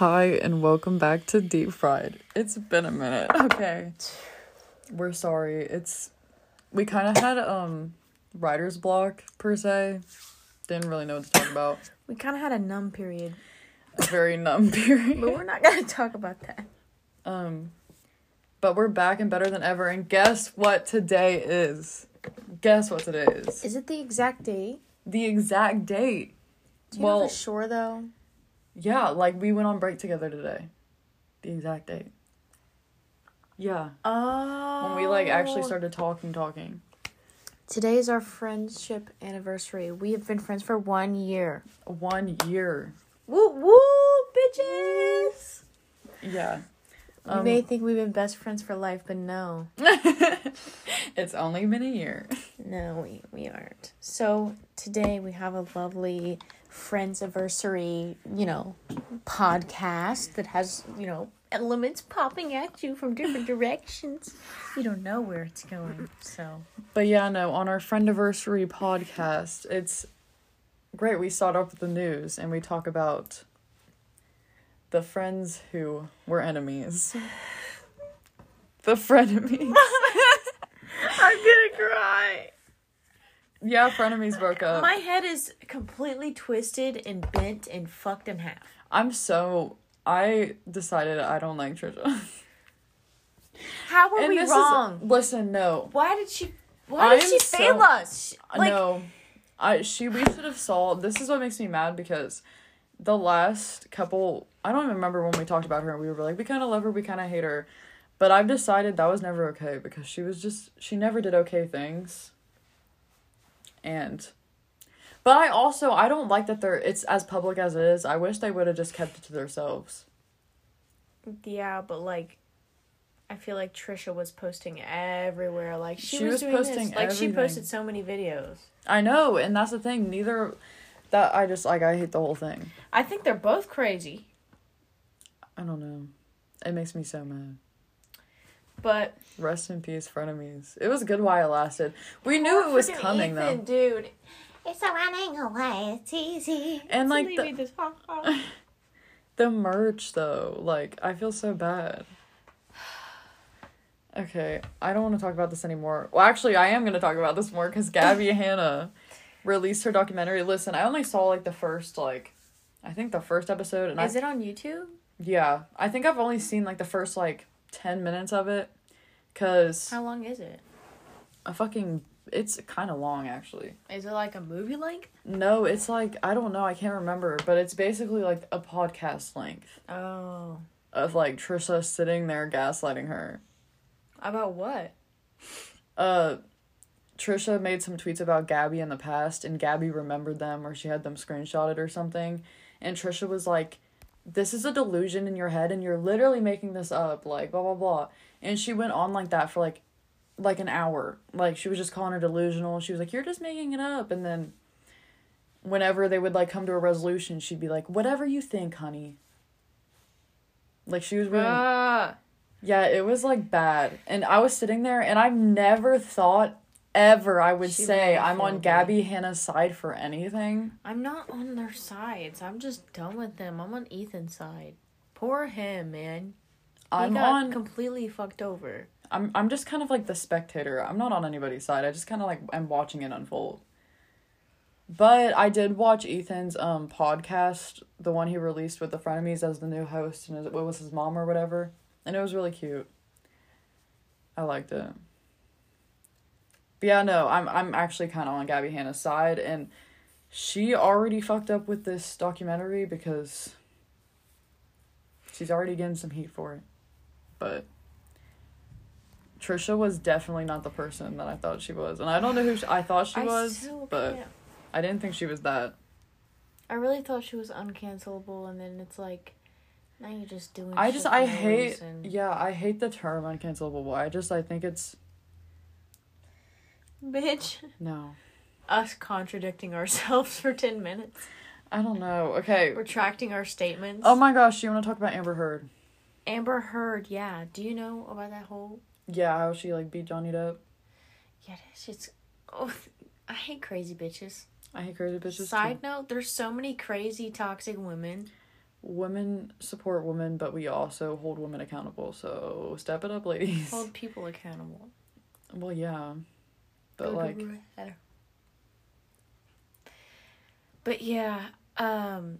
Hi, and welcome back to Deep Fried. It's been a minute. Okay. We're sorry. It's. We kind of had um writer's block, per se. Didn't really know what to talk about. We kind of had a numb period, A very numb period. but we're not gonna talk about that. Um, but we're back and better than ever. And guess what today is? Guess what today is? Is it the exact date? The exact date. Do you Well- know for sure though? Yeah, like we went on break together today. The exact date. Yeah. Oh. When we like actually started talking, talking. Today is our friendship anniversary. We have been friends for one year. One year. Woo woo, bitches! Yeah. you Um, may think we've been best friends for life, but no, it's only been a year. no, we we aren't. So today we have a lovely friends anniversary, you know, podcast that has you know elements popping at you from different directions. You don't know where it's going, so. But yeah, no, on our Friendiversary podcast, it's great. We start off with the news and we talk about the friends who were enemies. The frenemies. I'm gonna cry. Yeah, frenemies broke up. My head is completely twisted and bent and fucked in half. I'm so. I decided I don't like Trisha. How were and we wrong? is. Listen, no. Why did she? Why did she so- fail us? Like, no, I she we should have saw. This is what makes me mad because the last couple. I don't even remember when we talked about her and we were like, we kind of love her, we kind of hate her, but I've decided that was never okay because she was just she never did okay things. And, but I also I don't like that they're it's as public as it is. I wish they would have just kept it to themselves. yeah, but like, I feel like Trisha was posting everywhere. Like she, She was, was doing posting this. Like she posted so many videos. I know, and that's the thing. Neither that I just like I hate the whole thing. I think they're both crazy, I don't know. It makes me so mad. But Rest in peace, frenemies. It was good while it lasted. We knew it oh, was coming Ethan, though. dude. It's a running away. It's easy. And, It's like, the- this. Oh. The merch though, like I feel so bad. Okay, I don't want to talk about this anymore. Well, actually, I am going to talk about this more because Gabbie Hanna released her documentary. Listen, I only saw like the first like, I think the first episode, and Is I it on YouTube? yeah, I think I've only seen like the first like ten minutes of it, cause How long is it? a fucking it's kind of long actually. Is it like a movie length? No, it's like I don't know, I can't remember, but it's basically like a podcast length Oh. of like Trisha sitting there gaslighting her. About what? Uh Trisha made some tweets about Gabbie in the past and Gabbie remembered them or she had them screenshotted or something and Trisha was like this is a delusion in your head and you're literally making this up like blah blah blah. And she went on like that for like like an hour. Like she was just calling her delusional. She was like you're just making it up. And then whenever they would like come to a resolution she'd be like whatever you think honey. Like she was really Ah. yeah, it was like bad. And I was sitting there and I've never thought ever I would She say really I'm on Gabbie me. Hanna's side for anything. I'm not on their sides. I'm just done with them. I'm on Ethan's side. Poor him, man. He I'm got on completely fucked over. I'm I'm just kind of like the spectator. I'm not on anybody's side. I just kind of like am watching it unfold. But I did watch Ethan's um podcast, the one he released with the frenemies as the new host and it was his mom or whatever, and it was really cute. I liked it. But yeah, no, I'm I'm actually kind of on Gabbie Hanna's side, and she already fucked up with this documentary because she's already getting some heat for it. But Trisha was definitely not the person that I thought she was, and I don't know who she, I thought she I was, but can't- I didn't think she was that. I really thought she was uncancelable, and then it's like, now you're just doing. I just I hate yeah I hate the term uncancelable. I just I think it's Bitch, no us contradicting ourselves for ten minutes, I don't know. Okay. retracting our statements. Oh my gosh, you want to talk about Amber Heard? Amber Heard, yeah. Do you know about that whole? Yeah, how she like beat Johnny Depp. Yeah, it's. Oh, I hate crazy bitches. I hate crazy bitches. Side note: There's so many crazy toxic women. women support women, but we also hold women accountable. So step it up, ladies. Hold people accountable. Well, yeah, but like. But yeah, um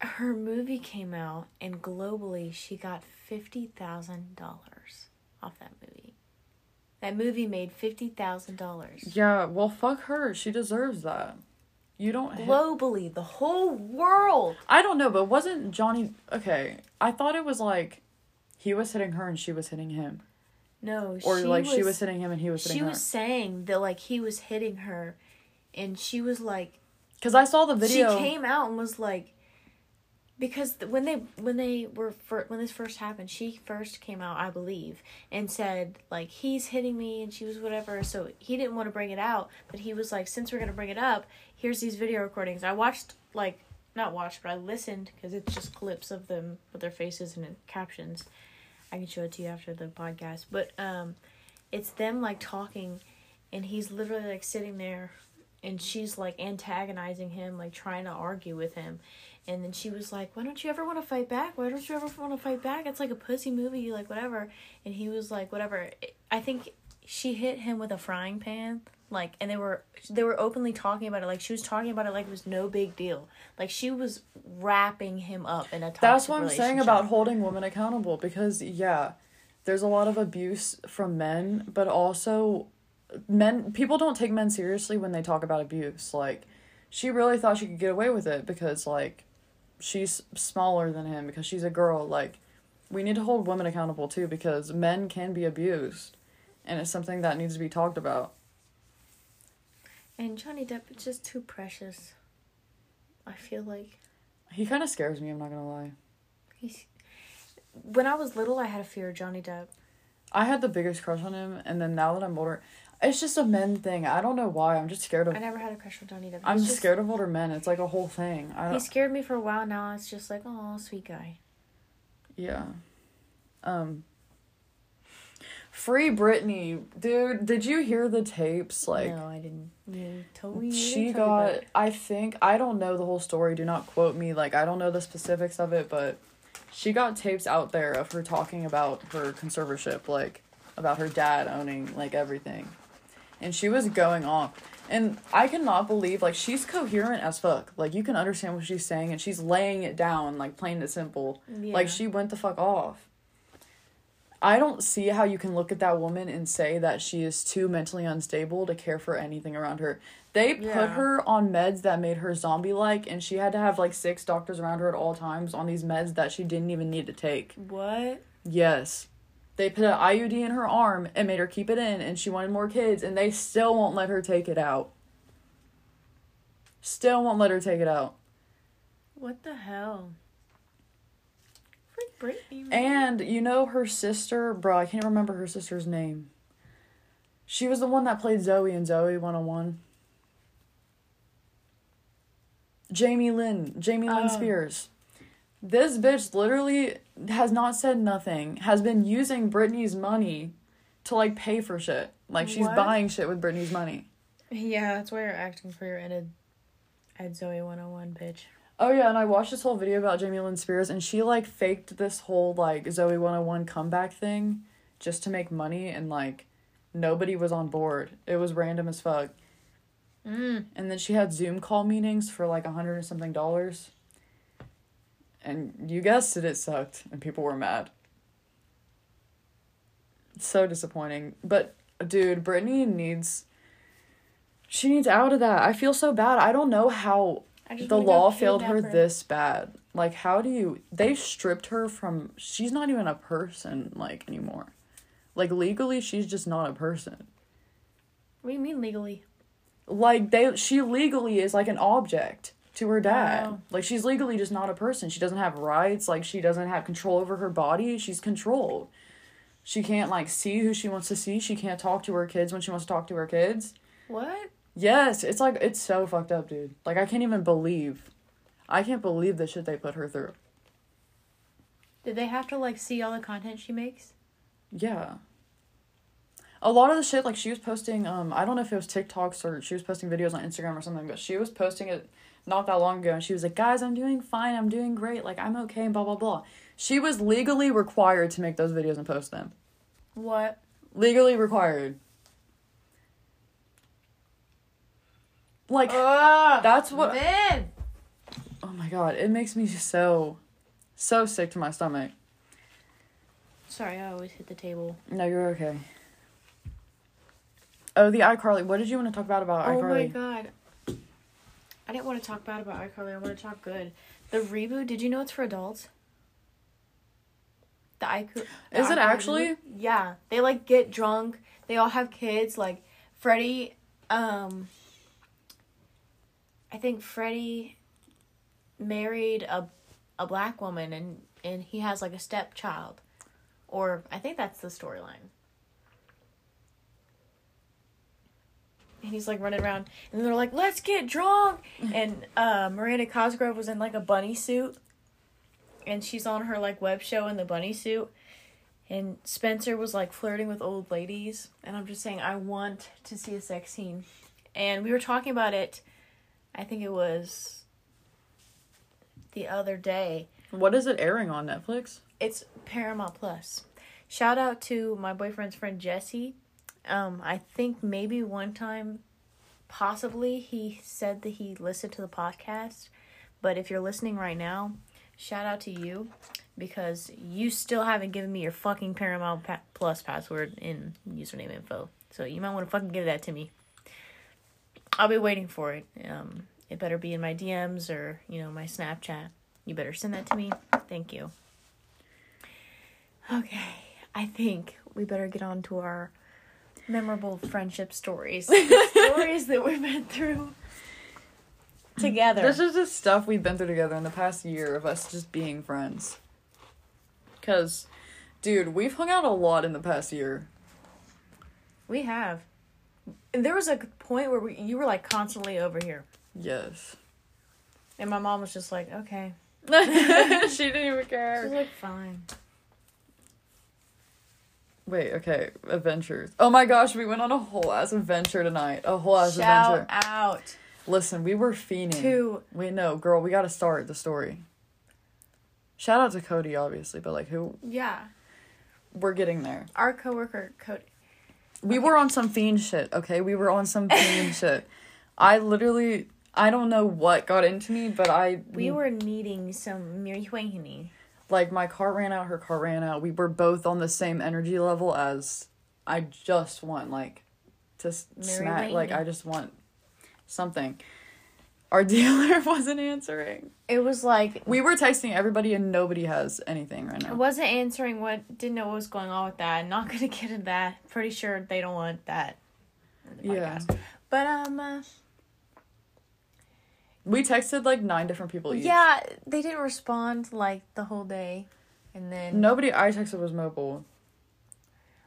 her movie came out and globally she got $50,000 off that movie. That movie made $50,000. yeah. Well, fuck her. She deserves that. You don't. hit- Globally, the whole world. I don't know, but wasn't Johnny okay? I thought it was like he was hitting her and she was hitting him, No, or she like was, she was hitting him and he was hitting She her. was saying that like he was hitting her and she was like Because I saw the video. She came out and was like, because when they when they were fir- when this first happened, she first came out, I believe, and said like he's hitting me, and she was whatever. So he didn't want to bring it out, but he was like, since we're gonna bring it up, here's these video recordings. I watched like not watched, but I listened because it's just clips of them with their faces and captions. I can show it to you after the podcast, but um, it's them like talking, and he's literally like sitting there and she's like antagonizing him, like trying to argue with him. And then she was like, "Why don't you ever want to fight back? Why don't you ever want to fight back? It's like a pussy movie, like whatever." And he was like, "Whatever." I think she hit him with a frying pan, like, and they were they were openly talking about it, like she was talking about it like it was no big deal, like she was wrapping him up in a toxic That's what I'm saying about holding women accountable because yeah, there's a lot of abuse from men, but also men people don't take men seriously when they talk about abuse. Like she really thought she could get away with it because like she's smaller than him because she's a girl. Like we need to hold women accountable too because men can be abused and it's something that needs to be talked about. And Johnny Depp is just too precious. I feel like He kind of scares me, I'm not to lie. he's. When I was little, I had a fear of Johnny Depp. I had the biggest crush on him and then now that I'm older, it's just a men thing. I don't know why. I'm just scared of I never had a crush on Johnny Depp. I'm just- scared of older men. It's like a whole thing. I He don't. scared me for a while. Now it's just like, oh, sweet guy. Yeah. Um. Free Britney, dude. Did you hear the tapes? Like no, I didn't. Me. you she tell me about got. I think I don't know the whole story. Do not quote me. Like I don't know the specifics of it, but she got tapes out there of her talking about her conservatorship, like about her dad owning like everything, and she was going off. And I cannot believe like she's coherent as fuck. Like you can understand what she's saying, and she's laying it down like plain and simple. Yeah. Like she went the fuck off. I don't see how you can look at that woman and say that she is too mentally unstable to care for anything around her. They put Yeah. her on meds that made her zombie like, and she had to have like six doctors around her at all times on these meds that she didn't even need to take. What? Yes. They put an IUD in her arm and made her keep it in, and she wanted more kids, and they still won't let her take it out. Still won't let her take it out. What the hell? Britney. And you know her sister, bro, I can't remember her sister's name. She was the one that played Zoey in Zoey 101. Jamie Lynn, Jamie Lynn Oh. Spears. This bitch literally has not said nothing, has been using Britney's money to like pay for shit. Like she's What? buying shit with Britney's money. Yeah, that's why you're acting for your Ed, Ed Zoey 101, bitch. Oh yeah, and I watched this whole video about Jamie Lynn Spears and she like faked this whole like Zoey 101 comeback thing just to make money and like nobody was on board. It was random as fuck. Mm. And then she had Zoom call meetings for like a hundred and something dollars. And you guessed it, it sucked and people were mad. So disappointing. But dude, Britney needs she needs out of that. I feel so bad. I don't know how the law failed her this bad. Like, how do you? They stripped her from. She's not even a person like anymore. Like legally, she's just not a person. What do you mean legally? Like they, she legally is like an object to her dad. Wow. Like she's legally just not a person. She doesn't have rights. Like she doesn't have control over her body. She's controlled. She can't like see who she wants to see. She can't talk to her kids when she wants to talk to her kids. What? Yes, it's like it's so fucked up, dude. Like I can't even believe. I can't believe the shit they put her through. Did they have to like see all the content she makes? Yeah. A lot of the shit like she was posting um I don't know if it was TikToks or she was posting videos on Instagram or something, but she was posting it not that long ago, and she was like, "Guys, I'm doing fine. I'm doing great. Like I'm okay." And blah blah blah. She was legally required to make those videos and post them. What? Legally required. Like Ugh, that's what. Man. Oh my god, it makes me so, so sick to my stomach. Sorry, I always hit the table. No, you're okay. Oh, the iCarly. What did you want to talk about about Oh my iCarly? god. I didn't want to talk bad about iCarly. I want to talk good. The reboot. Did you know it's for adults? The iCarly. Is it actually? Yeah. They like get drunk. They all have kids. Like Freddie. Um. I think Freddie married a a black woman and and he has like a stepchild, or I think that's the storyline. and he's like running around and they're like let's get drunk! And uh miranda cosgrove was in like a bunny suit. And she's on her like web show in the bunny suit. And spencer was like flirting with old ladies. And i'm just saying i want to see a sex scene. And we were talking about it i think it was the other day What is it airing on Netflix? it's Paramount Plus. Shout out to my boyfriend's friend Jesse. Um, I think maybe one time, possibly, he said that he listened to the podcast. But if you're listening right now, shout out to you because you still haven't given me your fucking Paramount pa- Plus password and username info. So you might want to fucking give that to me. I'll be waiting for it. Um, it better be in my DMs or you know my Snapchat. You better send that to me. Thank you. Okay, I think we better get on to our memorable friendship stories. Stories that we've been through together. This is just stuff we've been through together in the past year of us just being friends. Cause, dude, we've hung out a lot in the past year. we have. And there was a point where we, you were like constantly over here. Yes. And my mom was just like, okay. she didn't even care. She was like, fine. Wait, okay, adventures. Oh my gosh, we went on a whole ass adventure tonight. A whole ass Shout adventure. out Listen, we were fiending. to Wait, no, girl, we gotta start the story. Shout out to Cody, obviously, but like, who? yeah, We're getting there. our coworker Cody. We were on some fiend shit, okay? We were on some fiend shit. I literally, I don't know what got into me, but I, We were needing some marijuana. like, my car ran out, her car ran out. We were both on the same energy level as I just want, like, to smack, like, I just want something. Our dealer wasn't answering. It was like We were texting everybody, and nobody has anything right now. I wasn't answering what didn't know what was going on with that. Not gonna get into that. Pretty sure they don't want that. Yeah. But um uh, We texted like nine different people each. yeah, they didn't respond like the whole day. And then Nobody I texted was mobile.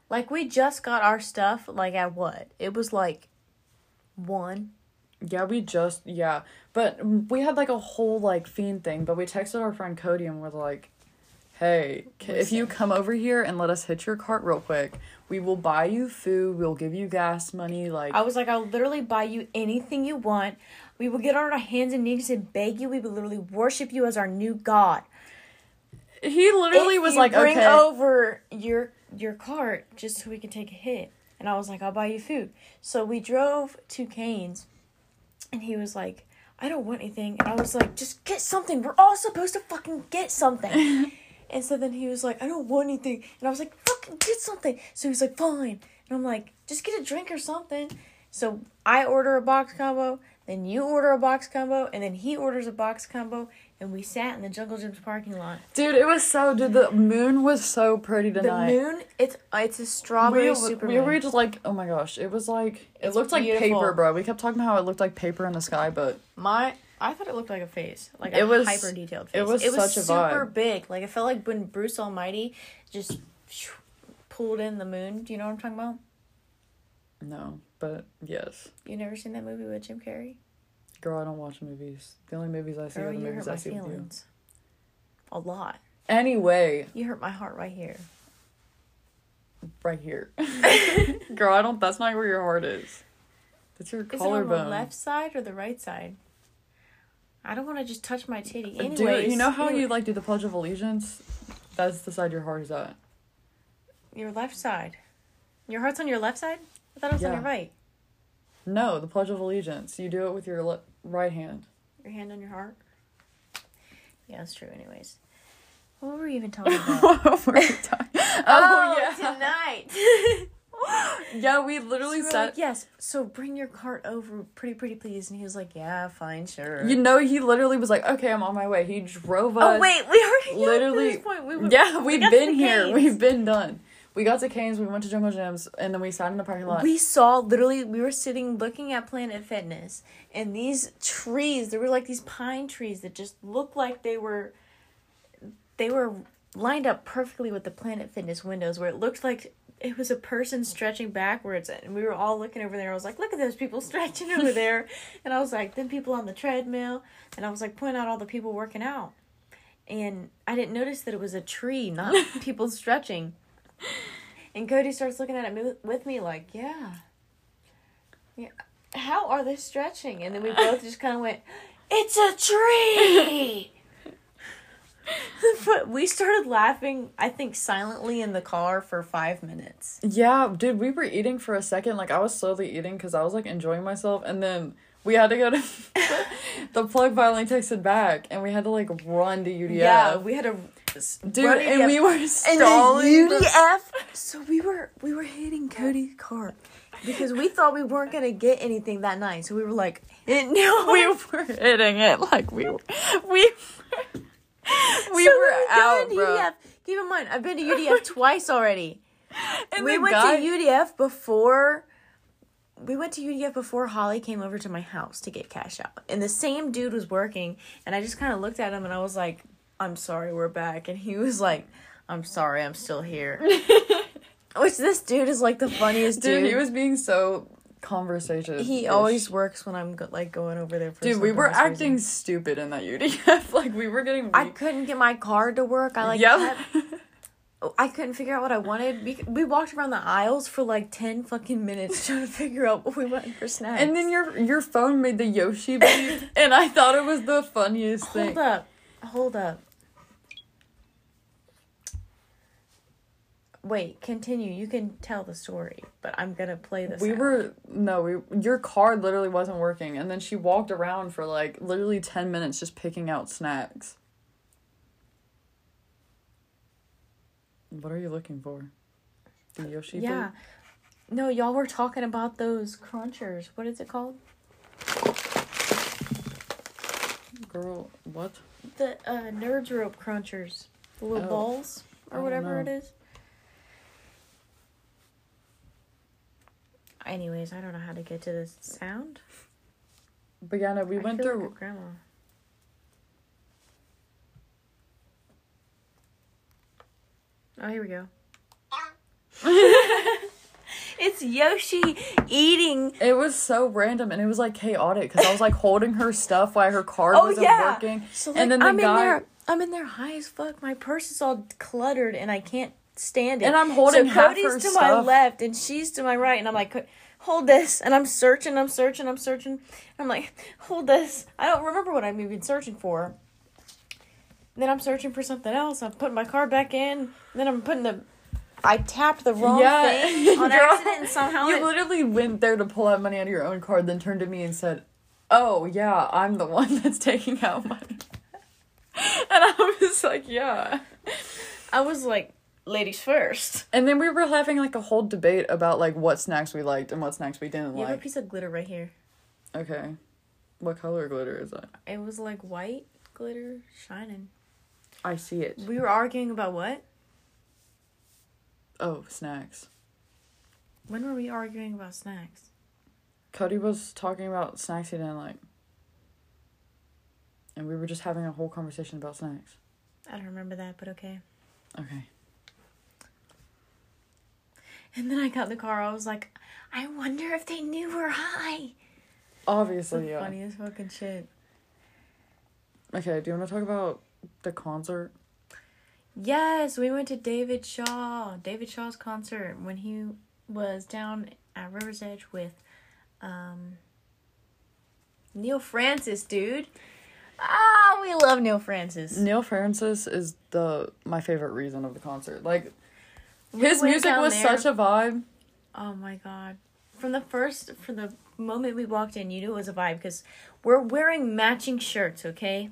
like we just got our stuff like at what? It was like one. Yeah, we just yeah, but we had like a whole like fiend thing. But we texted our friend Cody and was like, "Hey, if you come over here and let us hit your cart real quick, we will buy you food. We'll give you gas money. Like, I was like, I'll literally buy you anything you want. We will get on our hands and knees and beg you. We will literally worship you as our new God. he literally If was like, bring okay, over your your cart just so we can take a hit. And I was like, I'll buy you food. So we drove to Cane's, and he was like, I don't want anything. And I was like, just get something. We're all supposed to fucking get something. and so then he was like, I don't want anything. And I was like, fucking get something. So he's like, fine. And I'm like, just get a drink or something. So I order a box combo, then you order a box combo, and then he orders a box combo, and we sat in the Jungle Jim's parking lot. dude, it was so dude. The moon was so pretty tonight. The moon, it's it's a strawberry we, super we were just like, oh my gosh, it was like it It's looked like paper, bro. We kept talking about how it looked like paper in the sky, but My, I thought it looked like a face, like a It was- hyper detailed face. it was such a super big. Like it felt like when Bruce Almighty just pulled in the moon. Do you know what I'm talking about? no, but yes, You never seen that movie with Jim Carrey? Girl, I don't watch movies. The only movies I see Girl, are the you movies hurt I my see with you. feelings. A lot. Anyway, You hurt my heart right here. right here. Girl, I don't. That's not where your heart is. That's your Is it on collarbone. the left side or the right side? I don't want to just touch my titty. Anyways, you know how you like do the Pledge of Allegiance? That's the side your heart is at. your left side. Your heart's on your left side. I thought it was on Yeah. your right. No, the Pledge of Allegiance. You do it with your le- right hand. Your hand on your heart. Yeah, that's true. Anyways, what were we even talking about? What were we talking- oh, oh, yeah. tonight. Yeah, we literally So said. like, yes. So bring your cart over, pretty pretty please. And he was like, yeah, fine, sure. You know, he literally was like, "Okay, I'm on my way." He drove oh, us. oh wait, we already literally. this point. We were, yeah, we we've got to been here. Cane's. We've been done. We got to Cane's. We went to Jungle Jim's, and then we sat in the parking lot. We saw literally, we were sitting looking at Planet Fitness, and these trees, there were like these pine trees that just looked like they were, they were lined up perfectly with the Planet Fitness windows, where it looked like it was a person stretching backwards, and we were all looking over there. I was like, look at those people stretching over there, and I was like, then people on the treadmill, and I was like pointing out all the people working out, and I didn't notice that it was a tree, not people stretching. And Cody starts looking at it with me like, yeah. Yeah. How are they stretching? And then we both just kind of went, it's a tree! but we started laughing, I think, silently in the car for five minutes. Yeah, dude, we were eating for a second. Like I was slowly eating because I was like enjoying myself, and then we had to go to the plug finally texted back, and we had to like run to UDF. Yeah, we had a dude, and we were and stalling. the- UDF. So we were we were hitting Cody's car because we thought we weren't gonna get anything that night. So we were like, it we were hitting it like we were, we we So were out, bro. UDF. Keep in mind, I've been to UDF twice already. And we went guy- to UDF before. We went to UDF before Holly came over to my house to get cash out, and the same dude was working, and I just kind of looked at him and I was like, "I'm sorry, we're back," and he was like, "I'm sorry, I'm still here." Which this dude is like the funniest dude. Dude, he was being so conversational. He always works when I'm go- like going over there for. Dude, we were acting stupid in that UDF. like we were getting. I couldn't get my card to work. I like yeah. kept I couldn't figure out what I wanted. We, we walked around the aisles for like 10 fucking minutes trying to figure out what we wanted for snacks. and then your your phone made the Yoshi beep, and I thought it was the funniest thing. Hold up. Hold up. Wait, continue. You can tell the story, but I'm going to play this. We were no, we your card literally wasn't working, and then she walked around for like literally ten minutes just picking out snacks. What are you looking for? The Yoshi. Yeah. No, y'all were talking about those crunchers. What is it called? Girl, what? The uh, Nerds Rope crunchers. The little Oh. balls or whatever it is. Anyways, I don't know how to get to this sound. But yeah, no, we I went like through. a grandma. Oh, here we go. it's Yoshi eating. It was so random and it was like chaotic because I was like holding her stuff while her card Oh wasn't yeah. working. So like, and then the I'm guy in there. I'm in there high as fuck. My purse is all cluttered and I can't stand it. And I'm holding so Cody's to my left and she's to my right, and I'm like, hold this, and I'm searching, I'm searching, I'm searching. I'm like, hold this. I don't remember what I'm even searching for. Then I'm searching for something else. I'm putting my card back in. Then I'm putting the. I tapped the wrong Yeah. thing on Girl, accident, somehow you it, literally went there to pull out money out of your own card, then turned to me and said, "Oh yeah, I'm the one that's taking out money." and I was like, "Yeah." I was like, ladies first. And then we were having like a whole debate about like what snacks we liked and what snacks we didn't like. You have a piece of glitter right here. Okay, what color glitter is that? It was like white glitter shining. I see it. We were arguing about what? Oh, snacks. When were we arguing about snacks? Cody was talking about snacks he didn't like. And we were just having a whole conversation about snacks. I don't remember that, but okay. Okay. And then I got in the car. I was like, I wonder if they knew we're high. The Obviously, yeah. funniest fucking shit. Okay, do you want to talk about the concert? Yes, we went to David Shaw, David Shaw's concert when he was down at River's Edge with um Neal Francis, dude. Ah, we love Neal Francis. Neal Francis is the my favorite reason of the concert. Like We his music was there- such a vibe. Oh my god. From the first from the moment we walked in, you knew it was a vibe because we're wearing matching shirts, okay?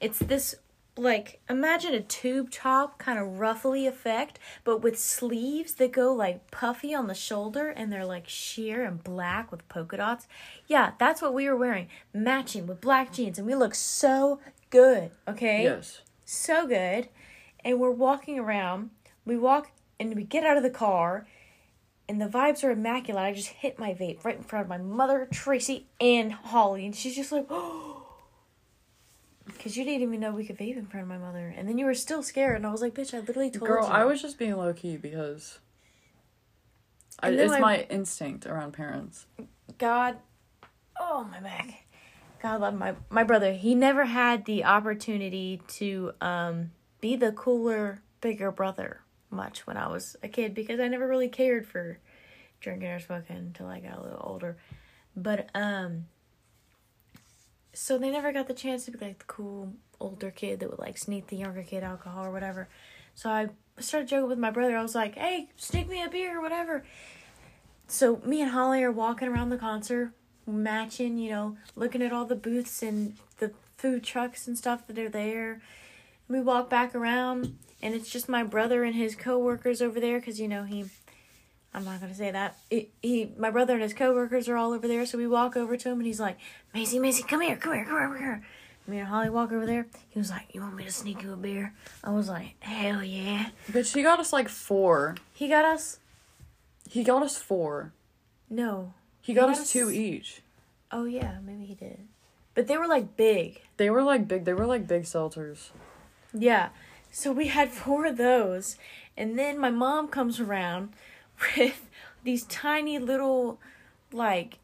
It's this like imagine a tube top kind of ruffly effect, but with sleeves that go like puffy on the shoulder and they're like sheer and black with polka dots. Yeah, that's what we were wearing. Matching with black jeans and we look so good, okay? Yes. so good. And we're walking around. We walk and we get out of the car, and the vibes are immaculate. I just hit my vape right in front of my mother, Tracy, and Holly, and she's just like, oh. Because you didn't even know we could vape in front of my mother. And then you were still scared, and I was like, bitch, I literally told Girl, you. I was just being low key because I, it's I- my instinct around parents. God, oh my back. God love my my brother. He never had the opportunity to um be the cooler, bigger brother much when I was a kid because I never really cared for drinking or smoking until I got a little older. But um so they never got the chance to be like the cool older kid that would like sneak the younger kid alcohol or whatever. So I started joking with my brother. I was like, "Hey, sneak me a beer or whatever." So me and Holly are walking around the concert, matching, you know, looking at all the booths and the food trucks and stuff that are there. We walk back around, and it's just my brother and his coworkers over there, cause you know he. I'm not gonna say that. He, he, my brother and his coworkers are all over there. So we walk over to him, and he's like, "Macy, Macy, come here, come here, come here, come here." Me and Holly walk over there. He was like, "You want me to sneak you a beer?" I was like, "Hell yeah!" But she got us like four. He got us. He got us four. No. He got got us two each. Oh yeah, maybe he did. But they were like big. They were like big. They were like big seltzers. Yeah. So we had four of those. And then my mom comes around with these tiny little like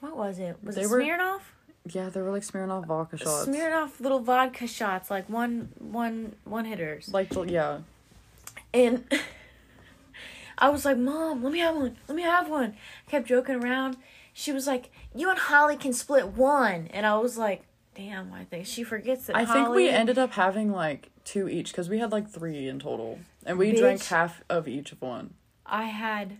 what was it? Was They it were- Smirnoff? Yeah, they were like Smirnoff vodka shots. Smirnoff little vodka shots, like one one one hitters. like yeah. And I was like, Mom, let me have one. Let me have one. I kept joking around. She was like, You and Holly can split one. And I was like, Damn, I think she forgets it. I think we ended up having like two each because we had like three in total, and we Bitch. drank half of each of one. I had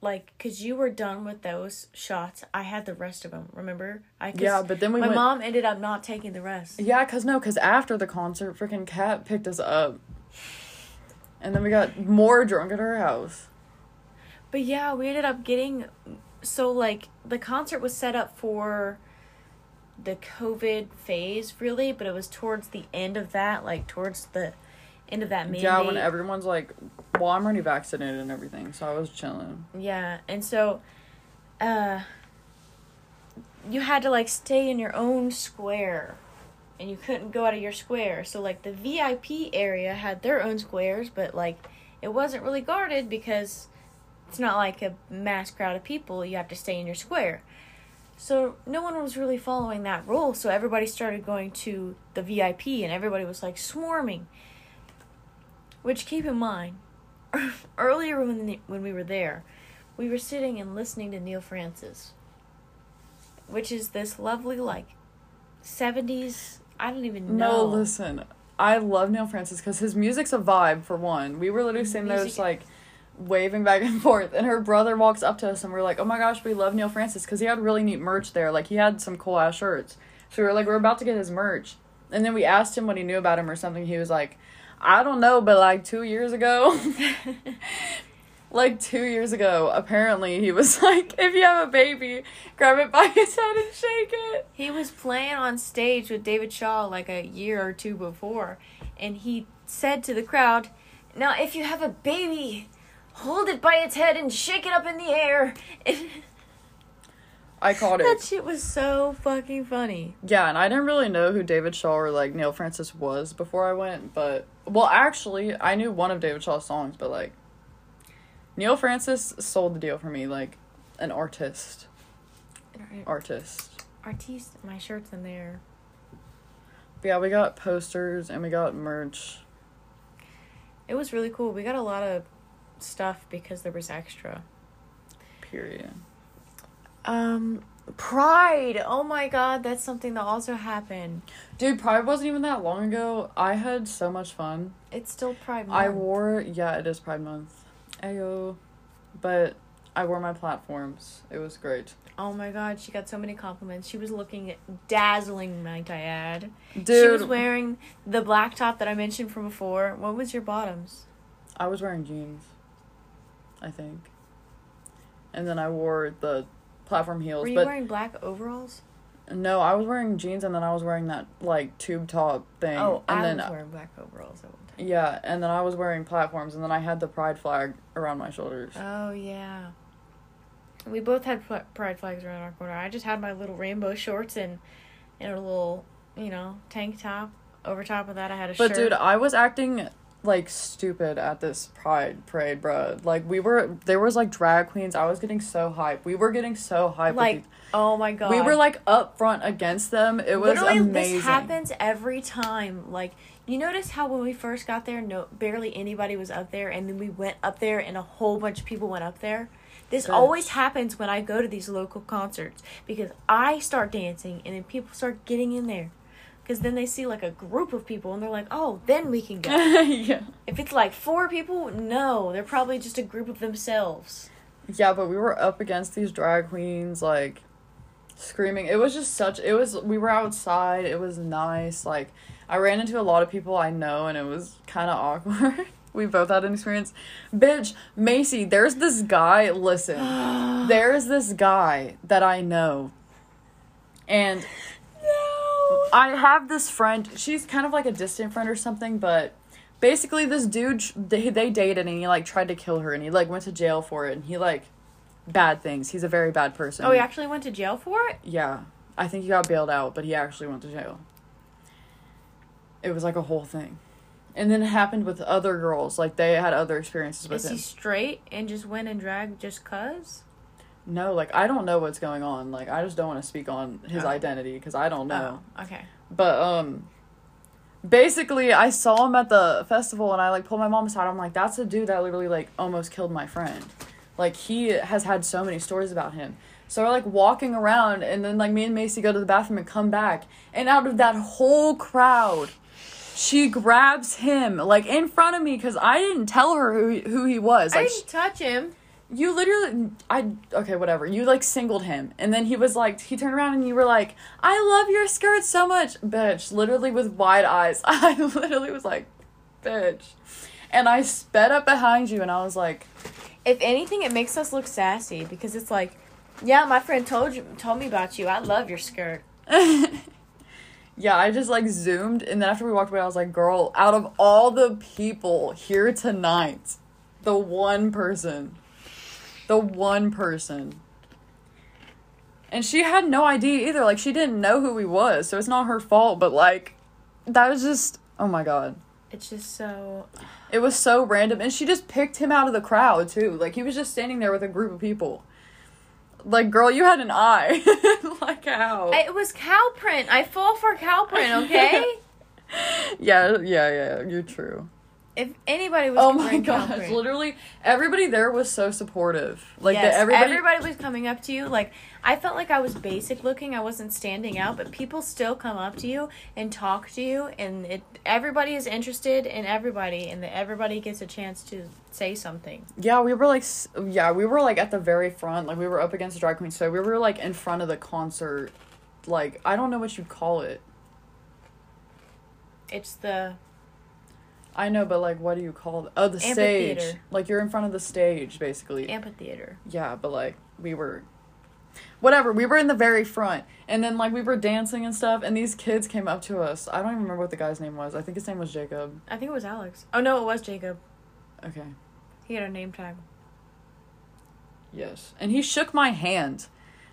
like because you were done with those shots. I had the rest of them. Remember? I Yeah, but then we my went. mom ended up not taking the rest. Yeah, cause no, cause after the concert, freaking cat picked us up, and then we got more drunk at her house. But yeah, we ended up getting so like the concert was set up for the COVID phase, really, but it was towards the end of that, like towards the end of that mandate. Yeah, when everyone's like, "Well, I'm already vaccinated and everything," so I was chilling. Yeah, and so uh you had to like stay in your own square and you couldn't go out of your square. So like the VIP area had their own squares, but like it wasn't really guarded because it's not like a mass crowd of people. You have to stay in your square. So no one was really following that rule, so everybody started going to the VIP and everybody was like swarming. Which keep in mind, earlier when when we were there, we were sitting and listening to Neal Francis, which is this lovely like 70s, I don't even know. No, listen, I love Neal Francis because his music's a vibe. For one, we were literally sitting there just like waving back and forth, and her brother walks up to us, and we're like, "Oh my gosh, we love Neal Francis" because he had really neat merch there. Like he had some cool ass shirts. So we were like, we're about to get his merch, and then we asked him what he knew about him or something. He was like, "I don't know, but like two years ago." like two years ago, apparently he was like, if you have a baby, grab it by his head and shake it. He was playing on stage with David Shaw like a year or two before, and he said to the crowd, "Now, if you have a baby, hold it by its head and shake it up in the air." I caught it. that shit was so fucking funny. Yeah, and I didn't really know who David Shaw or like Neal Francis was before I went, but well, actually, I knew one of David Shaw's songs, but like Neil Francis sold the deal for me, like an artist, artist. Artiste, my shirt's in there. But yeah, we got posters and we got merch. It was really cool. We got a lot of stuff because there was extra. Period. Um, Pride. Oh my god, that's something that also happened. Dude, Pride wasn't even that long ago. I had so much fun. It's still Pride Month. I wore yeah, it is Pride Month. Ayo. But I wore my platforms. It was great. Oh my god, she got so many compliments. She was looking dazzling, might I add. Dude, She was wearing the black top that I mentioned from before. What was your bottoms? I was wearing jeans. I think. And then I wore the platform heels, Were you but wearing black overalls? no, I was wearing jeans and then I was wearing that like tube top thing. Oh, and I then was wearing black overalls at one time. yeah, and then I was wearing platforms and then I had the pride flag around my shoulders. Oh yeah. We both had pride flags around our corner. I just had my little rainbow shorts and and a little, you know, tank top. Over top of that, I had a But shirt. But dude, I was acting like stupid at this pride parade, bro. Like we were, there was like drag queens. I was getting so hyped. We were getting so hyped. like, oh my god, we were like up front against them. It was Literally, amazing. this happens every time. Like, you notice how when we first got there, no, barely anybody was up there, and then we went up there, and a whole bunch of people went up there. This Bitch. always happens when I go to these local concerts because I start dancing, and then people start getting in there. Because then they see like a group of people, and they're like, "Oh, then we can go." yeah. if it's like four people, no, they're probably just a group of themselves. Yeah, but we were up against these drag queens, like screaming. It was just such. It was. We were outside. It was nice. Like I ran into a lot of people I know, and it was kind of awkward. we both had an experience. Bitch, Macy, there's this guy. Listen, there's this guy that I know, and. I have this friend. She's kind of like a distant friend or something, but basically, this dude they they dated and he like tried to kill her and he like went to jail for it and he like bad things. He's a very bad person. Oh, he actually went to jail for it. Yeah, I think he got bailed out, but he actually went to jail. It was like a whole thing, and then it happened with other girls. Like they had other experiences with him. Is him. he straight and just went and dragged just cuz? No, like I don't know what's going on. Like I just don't want to speak on his Oh. identity because I don't know. Oh, okay. But um basically I saw him at the festival and I like pulled my mom aside. I'm like, that's the dude that literally like almost killed my friend. Like he has had so many stories about him. So we're like walking around and then like me and Macy go to the bathroom and come back. And out of that whole crowd, she grabs him like in front of me because I didn't tell her who he, who he was. I Like didn't touch him. You literally, I okay, whatever. You like singled him, and then he was like, he turned around and you were like, "I love your skirt so much, bitch." Literally with wide eyes, I literally was like, "Bitch," and I sped up behind you, and I was like, If anything, it makes us look sassy because it's like, yeah, my friend told you told me about you. I love your skirt. "Yeah." I just like zoomed, and then after we walked away, I was like, "Girl, out of all the people here tonight, the one person, the one person." And she had no idea either. Like she didn't know who he was, so it's not her fault. But like, that was just oh my god. It's just so. It was so random, and she just picked him out of the crowd too. Like he was just standing there with a group of people. Like, girl, you had an eye. like how? It was cow print. I fall for cow print. Okay. yeah, yeah, yeah. You're true. If anybody was. Oh my wearing gosh! print- Literally, everybody there was so supportive. Like yes, the, everybody. everybody was coming up to you. Like I felt like I was basic looking. I wasn't standing out, but people still come up to you and talk to you, and it. Everybody is interested in everybody, and that everybody gets a chance to say something. Yeah, we were like, yeah, we were like at the very front. Like we were up against the drag queen, so we were like in front of the concert. Like I don't know what you'd call it. It's the I know, but like, what do you call it? Oh, the stage. Like you're in front of the stage, basically. amphitheater. yeah, but like we were, whatever. We were in the very front, and then like we were dancing and stuff, and these kids came up to us. I don't even remember what the guy's name was. I think his name was Jacob. I think it was Alex. Oh no, it was Jacob. Okay. He had a name tag. Yes. And he shook my hand.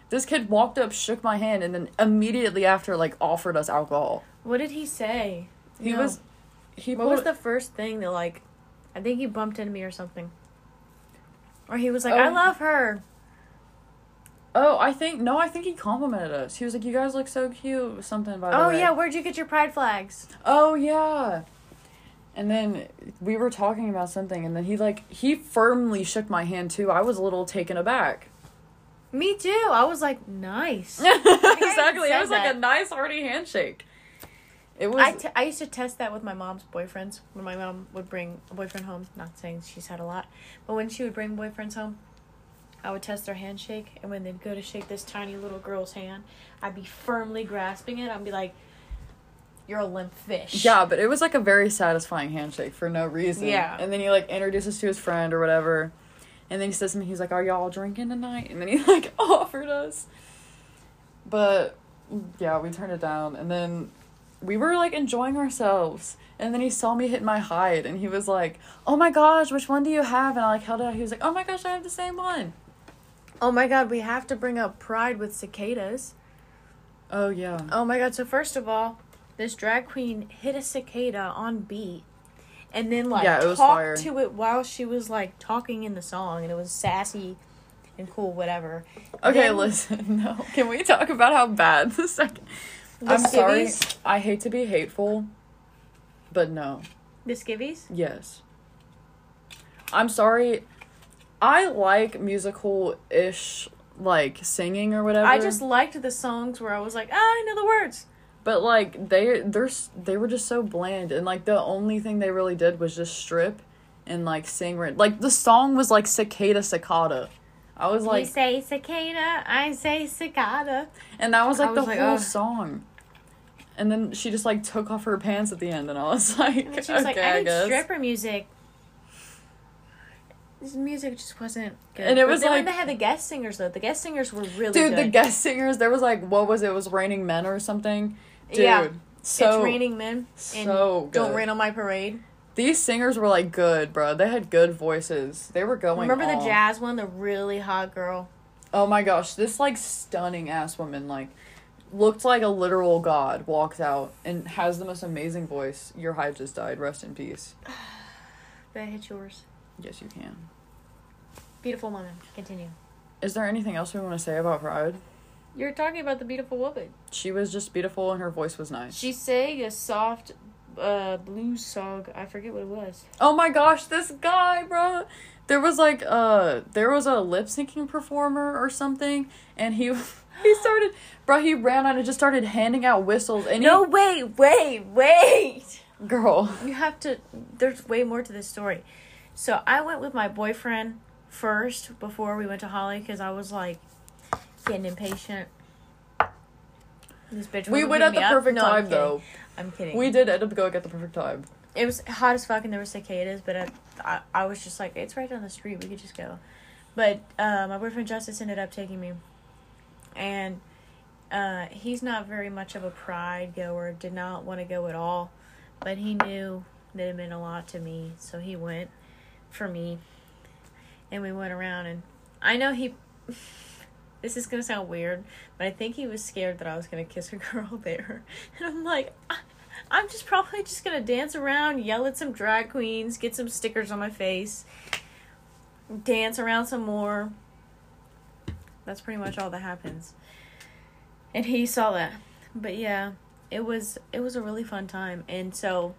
This kid walked up, shook my hand, and then immediately after, like, offered us alcohol. What did he say? He No. was. He What was the first thing that like? I think he bumped into me or something. Or he was like, "I Oh. love her." Oh, I think no, I think he complimented us. He was like, "You guys look so cute." Something by the Oh way. yeah, where'd you get your pride flags? Oh yeah. And then we were talking about something, and then he like he firmly shook my hand too. I was a little taken aback. Me too. I was like, nice. exactly. It said was like a nice hearty handshake. It was I, t- I used to test that with my mom's boyfriends when my mom would bring a boyfriend home. Not saying she's had a lot, but when she would bring boyfriends home, I would test their handshake, and when they'd go to shake this tiny little girl's hand, I'd be firmly grasping it. I'd be like, "You're a limp fish." Yeah, but it was like a very satisfying handshake for no reason. Yeah. And then he like introduces to his friend or whatever. And then he says to me, he's like, Are y'all drinking tonight? And then he like offered us. But yeah, we turned it down. And then we were like enjoying ourselves. And then he saw me hit my Hyde and he was like, Oh my gosh, which one do you have? And I like held it out. He was like, Oh my gosh, I have the same one. Oh my god, we have to bring up Pride with cicadas. Oh yeah. Oh my god, so first of all, this drag queen hit a cicada on beat and then like Yeah, it was talked fire. to it while she was like talking in the song and it was sassy and cool, whatever. Okay, Then- listen. No. Can we talk about how bad the second The I'm sorry. I hate to be hateful, but no. The skivvies? Yes. I'm sorry. I like musical ish like singing or whatever. I just liked the songs where I was like, ah, I know the words. but like they they're they were just so bland and like the only thing they really did was just strip and like sing like the song was like cicada cicada. I was like, you say cicada, I say cicada. and that was like was the like, whole ugh. song. And then she just like took off her pants at the end and I was like And she was okay, like, I need guess. stripper music. This music just wasn't good. And it But was like- they had the guest singers though. The guest singers were really good. Dude, good. the guest singers, there was like, what was it? It was Raining Men or something. Dude, Yeah. so it's raining men and so don't rain on my parade. These singers were like good, bro. They had good voices. They were going. Remember the jazz one, the really hot girl. Oh my gosh, this like stunning ass woman like looked like a literal god walks out and has the most amazing voice. Your hive just died. Rest in peace. That hit yours. Yes, you can. Beautiful woman. Continue. Is there anything else we want to say about Pride? You're talking about the beautiful woman. She was just beautiful and her voice was nice. She sang a soft uh blues song. I forget what it was. Oh my gosh, this guy, bro. There was like uh there was a lip syncing performer or something and he he started bro, he ran out and just started handing out whistles and No, wait, wait, wait. girl. You have to. There's way more to this story. So I went with my boyfriend first before we went to Holly because I was like getting impatient. This bitch. We went at the up. perfect No, I'm time though. I'm kidding. We did end up going at the perfect time. it was hot as fuck and there were cicadas, but I, I, I was just like, it's right down the street. We could just go. But uh, my boyfriend Justice ended up taking me, and uh, he's not very much of a pride goer. Did not want to go at all, but he knew that it meant a lot to me, so he went for me, and we went around. And I know he. This is gonna sound weird, but I think he was scared that I was gonna kiss a girl there, and I'm like. I'm just probably just gonna dance around, yell at some drag queens, get some stickers on my face, dance around some more. That's pretty much all that happens. And he saw that. But yeah, it was it was a really fun time. And so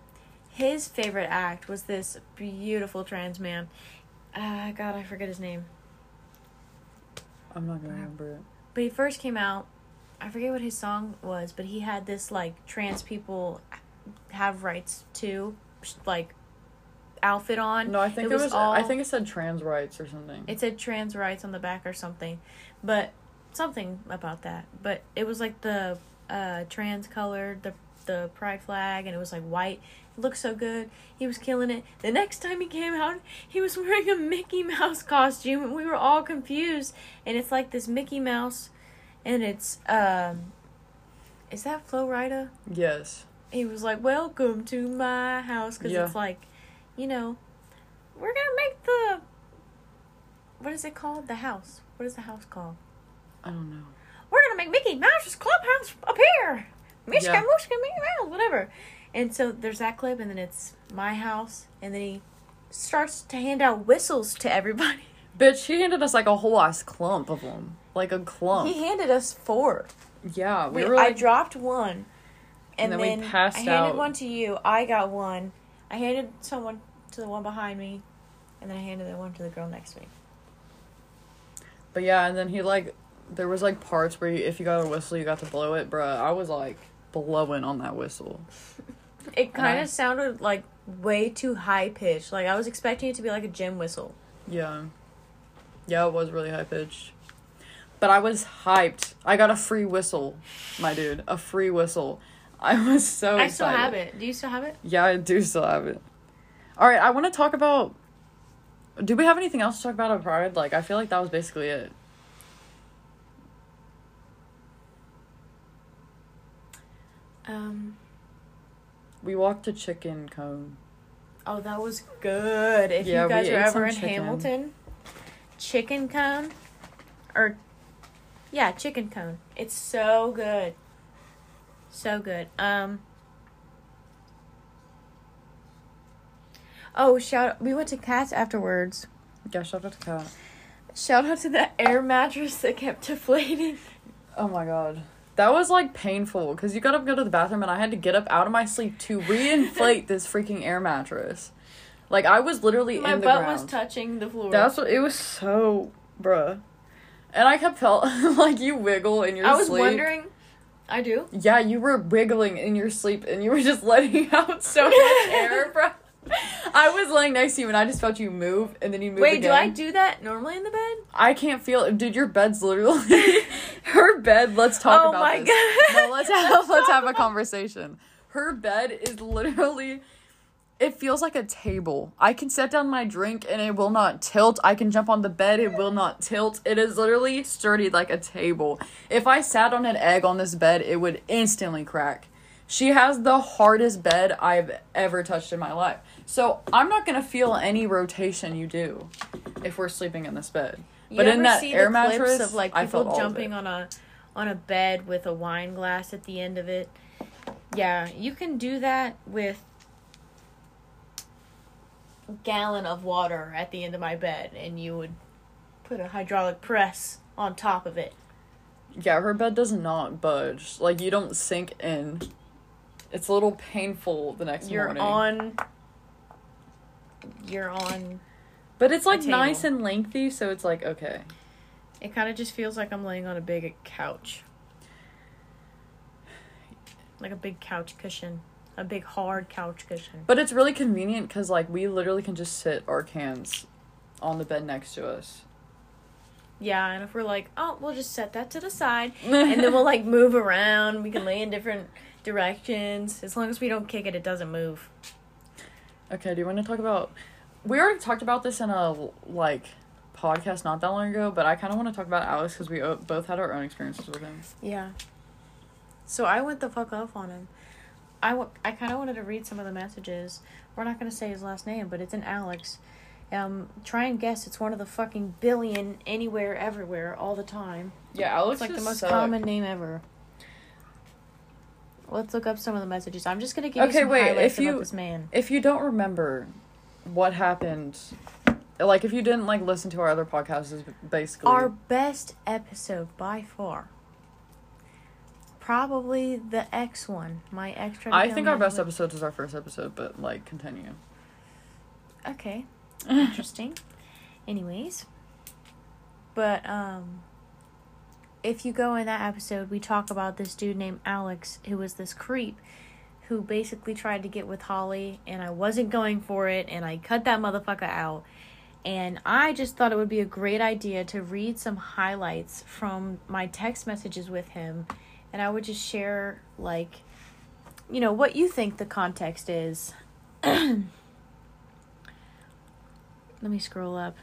his favorite act was this beautiful trans man. Uh, God, I forget his name. I'm not gonna remember it. But he first came out. I forget what his song was, but he had this like trans people have rights to like outfit on. No, I think it was was, all- I think it said trans rights or something. It said trans rights on the back or something, but something about that. But it was like the uh, trans colored the the pride flag, and it was like white. It looked so good. He was killing it. The next time he came out, he was wearing a Mickey Mouse costume, and we were all confused. And it's like this Mickey Mouse, and it's um, is that Flo Rida? yes. he was like, "Welcome to my house," because Yeah. it's like, you know, we're gonna make the what is it called? The house. What is the house called? I don't know. We're gonna make Mickey Mouse's clubhouse up here. Mishka, Yeah. Mushka, Mickey Mouse, whatever. And so there's that clip, and then it's my house, and then he starts to hand out whistles to everybody. Bitch, he handed us like a whole ass clump of them. Like a clump. He handed us four. yeah, we, We, were I dropped one, And and, then we passed I handed out. one to you. I got one. I handed someone to the one behind me, and then I handed the one to the girl next to me. But yeah, and then he like there was like parts where you, if you got a whistle, you got to blow it, bruh. I was like blowing on that whistle. It kind of sounded like way too high pitched. Like I was expecting it to be like a gym whistle. Yeah. Yeah, it was really high pitched. But I was hyped. I got a free whistle, my dude. A free whistle. I was so I excited. still have it. Do you still have it? Yeah, I do still have it. All right, I want to talk about. Do we have anything else to talk about at Pride? Like, I feel like that was basically it. Um. We walked to Chicken Cone. Oh, that was good. If Yeah, you guys are ever in chicken. Hamilton, chicken cone, or yeah, chicken cone. It's so good. So good. Um. Oh, shout! We went to Kat's afterwards. Yeah, shout out to Kat. Shout out to the air mattress that kept deflating. Oh my god. That was like painful because you got to go to the bathroom and I had to get up out of my sleep to reinflate this freaking air mattress. Like I was literally My in the butt ground. was touching the floor. That's what it was so, bruh. And I kept felt like you wiggle in your sleep. I was sleep. wondering. I do. Yeah, you were wiggling in your sleep and you were just letting out so much air, bro. I was laying next to you and I just felt you move and then you moved Wait, do I do that normally in the bed? I can't feel it. Dude, your bed's literally her bed. Let's talk Oh about my this. God. No, let's have let's have a conversation. Her bed is literally it feels like a table. I can set down my drink and it will not tilt. I can jump on the bed, it will not tilt. It is literally sturdy like a table. If I sat on an egg on this bed, it would instantly crack. She has the hardest bed I've ever touched in my life. So I'm not gonna feel any rotation you do if we're sleeping in this bed. You But in that see air the clips mattress, of like people jumping on a on a bed with a wine glass at the end of it? Yeah, you can do that with a gallon of water at the end of my bed, and you would put a hydraulic press on top of it. Yeah, her bed does not budge. Like you don't sink in. It's a little painful the next You're morning. on. You're on. but it's like nice and lengthy, so it's like okay. It kind of just feels like I'm laying on a big couch. Like a big couch cushion. A big hard couch cushion. But it's really convenient because like we literally can just sit our cans on the bed next to us. Yeah, and if we're like, oh, we'll just set that to the side, and then we'll like move around. We can lay in different directions. As long as we don't kick it, it doesn't move. Okay, do you want to talk about? We already talked about this in a like podcast not that long ago, but I kind of want to talk about Alex because we o- both had our own experiences with him. Yeah. So I went the fuck off on him. I, w- I kind of wanted to read some of the messages. We're not going to say his last name, but it's an Alex. Um, try and guess. It's one of the fucking billion anywhere, everywhere, all the time. Yeah, Alex It's like the most sucked. common name ever. Let's look up some of the messages. I'm just gonna give you Okay, some wait, highlights if you- about this man. If you don't remember what happened, like if you didn't like listen to our other podcasts, basically Our best episode by far. Probably the X one. My extra. I think our best episode is our first episode, but like continue. Okay. Interesting. Anyways. But um if you go in that episode, we talk about this dude named Alex who was this creep who basically tried to get with Holly and I wasn't going for it and I cut that motherfucker out. And I just thought it would be a great idea to read some highlights from my text messages with him and I would just share like you know what you think the context is. Let me scroll up.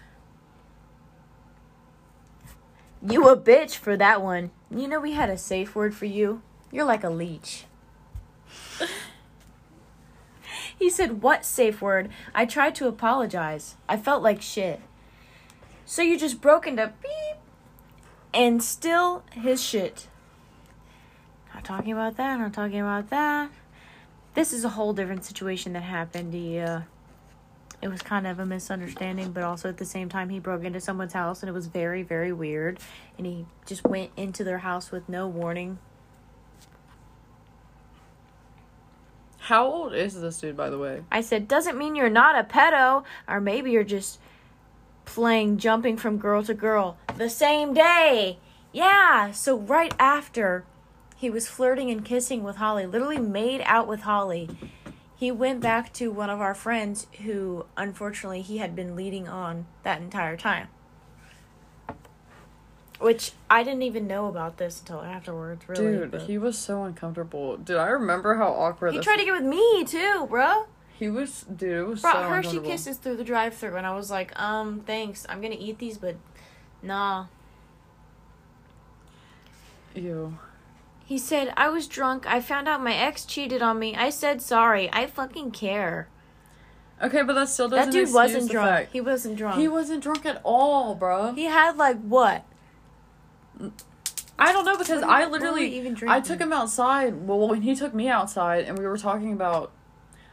You a bitch for that one. You know we had a safe word for you. You're like a leech. he said, What safe word? I tried to apologize. I felt like shit. So you just broke into beep and still his shit. Not talking about that, not talking about that. This is a whole different situation that happened. He, uh, it was kind of a misunderstanding, but also at the same time, he broke into someone's house and it was very, very weird. And he just went into their house with no warning. How old is this dude, by the way? I said, doesn't mean you're not a pedo, or maybe you're just playing jumping from girl to girl the same day. Yeah, so right after he was flirting and kissing with Holly, literally made out with Holly, he went back to one of our friends who unfortunately he had been leading on that entire time. Which I didn't even know about this until afterwards, really. Dude, but- he was so uncomfortable. Dude, I remember how awkward he tried to get with me too, bro. He was dude, it was Brought so Hershey kisses through the drive-through, and I was like, um, thanks. I'm gonna eat these, but nah. Ew. He said, I was drunk. I found out my ex cheated on me. I said sorry. I fucking care. Okay, but that still doesn't That dude wasn't drunk. fact- He wasn't drunk. He wasn't drunk at all, bro. He had like what? I don't know because I literally even drink I took him outside. Well, when he took me outside and we were talking about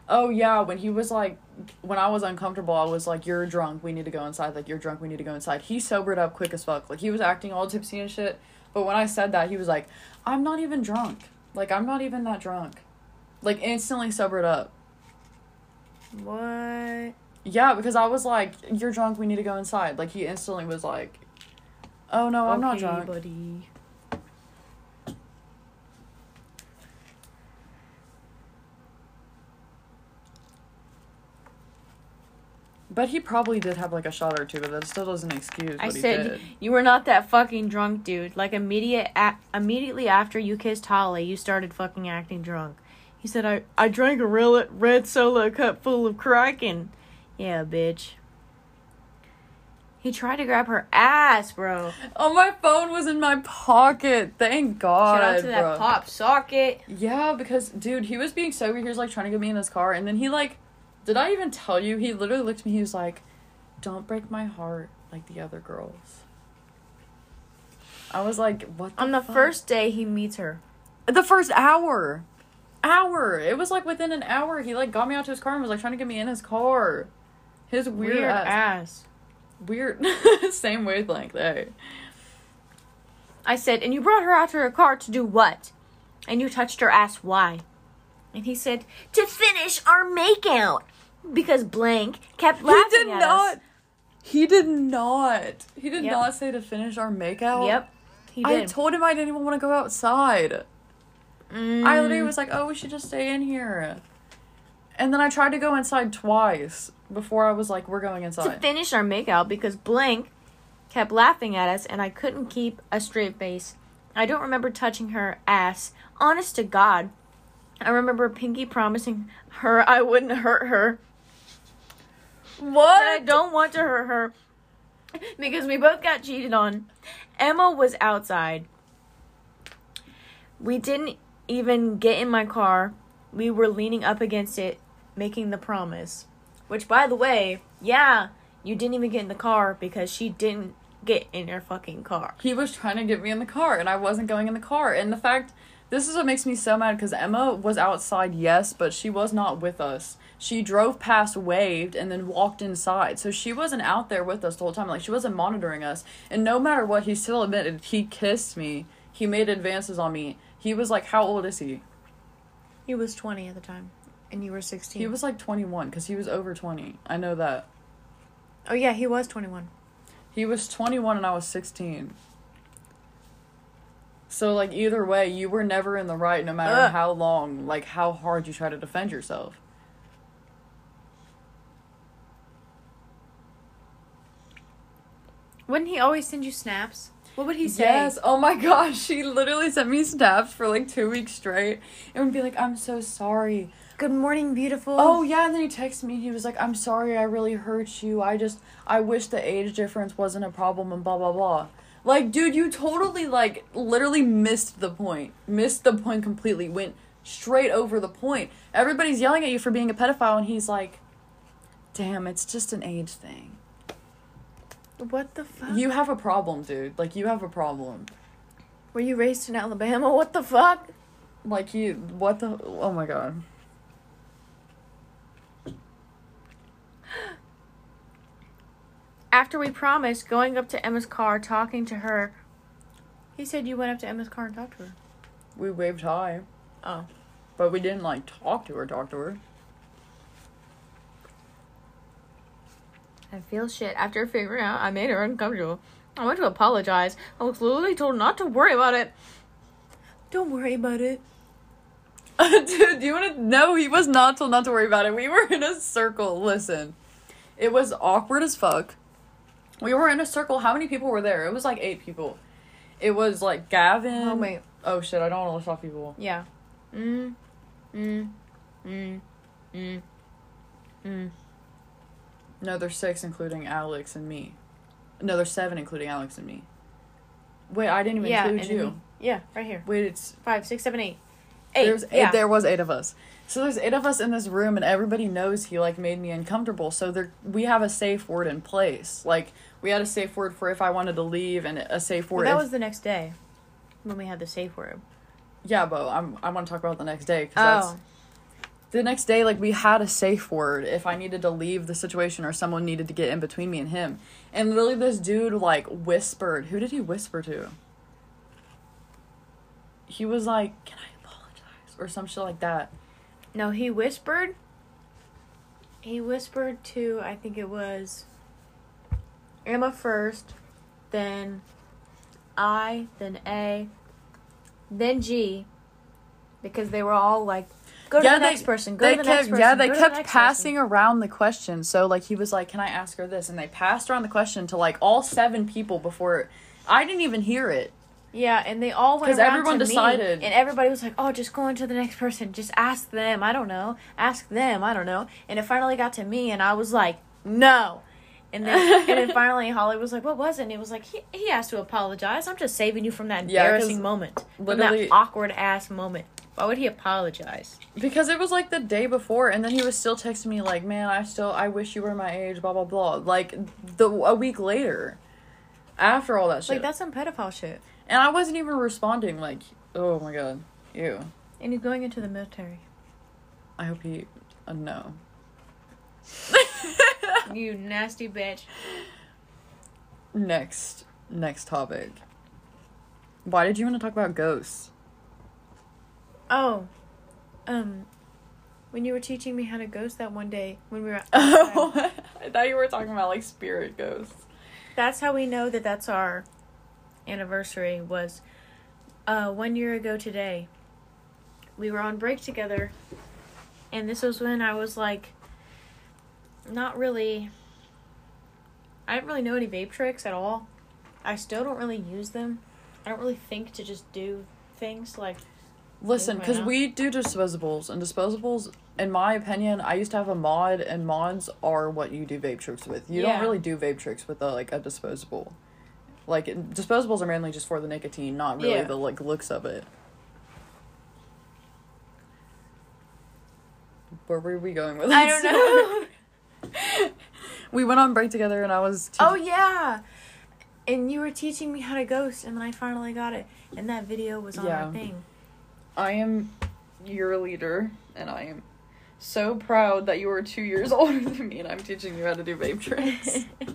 Oh yeah, when he was like when I was uncomfortable, I was like you're drunk, we need to go inside. Like you're drunk, we need to go inside. He sobered up quick as fuck. Like he was acting all tipsy and shit. But when I said that, he was like, "I'm not even drunk. Like I'm not even that drunk." Like instantly sobered up. What? Yeah, because I was like, "You're drunk. We need to go inside." Like he instantly was like, "Oh no, I'm not drunk." buddy. But he probably did have like a shot or two, but that still doesn't excuse what I he said you were not that fucking drunk, dude. Like immediate a- immediately after you kissed Holly, you started fucking acting drunk. He said I I drank a real red solo cup full of Kraken. Yeah, bitch. He tried to grab her ass, bro. Oh, my phone was in my pocket. Thank God, Shout out to that pop socket. Yeah, because dude, he was being sober. He was like trying to get me in his car, and then he like, did I even tell you? He literally looked at me. He was like, "Don't break my heart like the other girls." I was like, "What?" The On the fuck? first day he meets her. the first hour, hour. It was like within an hour. He like got me out to his car and was like trying to get me in his car. His weird, Weird ass. ass. Weird. Same wavelength. Hey. I said, and you brought her out to her car to do what? And you touched her ass, why? And he said, to finish our makeout. Because blank kept laughing at us. he did at not. us. He did not. He did Yep. not say to finish our makeout. Yep, he did I did. told him I didn't even want to go outside. Mm. I literally was like, "Oh, we should just stay in here." And then I tried to go inside twice before I was like, "We're going to inside." finish our makeout because blank kept laughing at us and I couldn't keep a straight face. I don't remember touching her ass. Honest to God. I remember Pinky promising her I wouldn't hurt her. But I don't want to hurt her because we both got cheated on. Emma was outside. We didn't even get in my car. We were leaning up against it, making the promise. Which, by the way, yeah, you didn't even get in the car because she didn't get in your fucking car. He was trying to get me in the car, and I wasn't going in the car. And the fact, this is what makes me so mad because Emma was outside, yes, but she was not with us. She drove past, waved, and then walked inside. So she wasn't out there with us the whole time. Like, she wasn't monitoring us. And no matter what, he still admitted he kissed me. He made advances on me. He was like, how old is he? He was 20 at the time, and you were 16. He was like 21 because he was over 20. I know that. Oh, yeah, he was 21. He was 21 and I was 16. So, like, either way, you were never in the right no matter Ugh. how long, like, how hard you try to defend yourself. Wouldn't he always send you snaps? What would he say? Yes. Oh my gosh. She literally sent me snaps for like two weeks straight and would be like, I'm so sorry. Good morning, beautiful. Oh, yeah. And then he texted me. He was like, I'm sorry. I really hurt you. I just, I wish the age difference wasn't a problem and blah, blah, blah. Like, dude, you totally, like, literally missed the point. Missed the point completely. Went straight over the point. Everybody's yelling at you for being a pedophile, and he's like, damn, it's just an age thing. What the fuck? You have a problem, dude. Like, you have a problem. Were you raised in Alabama? What the fuck? Like, you, what the, oh my god. After we promised going up to Emma's car, talking to her, he said you went up to Emma's car and talked to her. We waved hi. Oh. But we didn't, like, talk to her, talk to her. I feel shit after figuring out I made her uncomfortable. I went to apologize. I was literally told not to worry about it. Don't worry about it. Dude, do you want to? No, he was not told not to worry about it. We were in a circle. Listen, it was awkward as fuck. We were in a circle. How many people were there? It was like eight people. It was like Gavin. Oh wait. Oh shit! I don't want to list off people. Yeah. Mm. Mm. Mm. Mm. Mm. No, there's six, including Alex and me. No, there's seven, including Alex and me. Wait, I didn't even Yeah. include you. then. Yeah, right here. Wait, it's Five, six, seven, eight. Eight. there's eight. yeah. There was eight of us. So there's eight of us in this room, and everybody knows he like made me uncomfortable. So there, we have a safe word in place. Like we had a safe word for if I wanted to leave, and a safe Well, word. that if- was the next day when we had the safe word. yeah, but I'm I want to talk about the next day because Oh. that's the next day. Like we had a safe word if I needed to leave the situation or someone needed to get in between me and him. And literally, this dude like whispered. Who did he whisper to? He was like, "Can I apologize?" or some shit like that. No, he whispered. He whispered to I think it was Emma first, then I, then A, then G, because they were all like, "Go to Yeah, the they- next person. Go to the kept next person." yeah they to the kept passing person." around the question so like he was like can i ask her this and they passed around the question to like all seven people before i didn't even hear it Yeah, and they all went 'Cause around everyone to decided- me, and everybody was like, "Oh, just go on to the next person. Just ask them. I don't know. Ask them. I don't know." And it finally got to me, and I was like, "No." And then, and then finally, Holly was like, "What was it?" And he was like, "He he has to apologize. I'm just saving you from that Yeah, embarrassing moment, from that awkward ass moment. Why would he apologize?" because it was like the day before and then he was still texting me like man i still i wish you were my age blah blah blah like the a week later after all that shit Like that's some pedophile shit. and i wasn't even responding like oh my god ew And he's going into the military. i hope he uh, no you nasty bitch. next next topic why did you want to talk about ghosts Oh, um, when you were teaching me how to ghost that one day when we were. Oh, I thought you were talking about like spirit ghosts. that's how we know that that's our anniversary was uh one year ago today we were on break together and this was when i was like not really i didn't really know any vape tricks at all i still don't really use them i don't really think to just do things like Listen, because we do disposables, and disposables, in my opinion, I used to have a mod, and mods are what you do vape tricks with. You Yeah. don't really do vape tricks with a, like a disposable. Like disposables are mainly just for the nicotine, not really Yeah. the like looks of it. Where were we going with this? i don't know we went on break together, and I was. oh yeah and you were teaching me how to ghost and then i finally got it and that video was on Yeah. our thing I am your leader, and I am so proud that you are two years older than me, and I'm teaching you how to do vape tricks.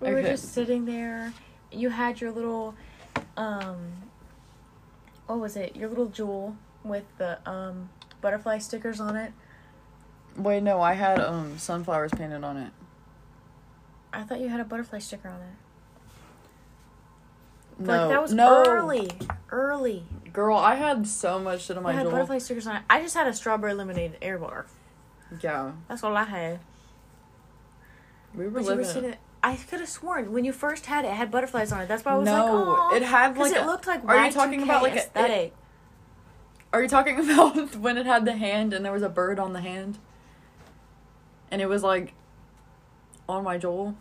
We were just sitting there. You had your little, um, what was it? Your little Juul with the um butterfly stickers on it. Wait, no, I had um sunflowers painted on it. I thought you had a butterfly sticker on it. No, like that was no, early, early. girl, I had so much shit on I my had Juul. butterfly stickers on it. I just had a strawberry lemonade air bar. Yeah, That's all I had. we were But were living. sitting. I could have sworn when you first had it, it had butterflies on it. That's why I was like, no, oh, it had because like. it looked like. are you talking about, like, a- aesthetic? Are you talking about when it had the hand and there was a bird on the hand? And it was like on my Juul.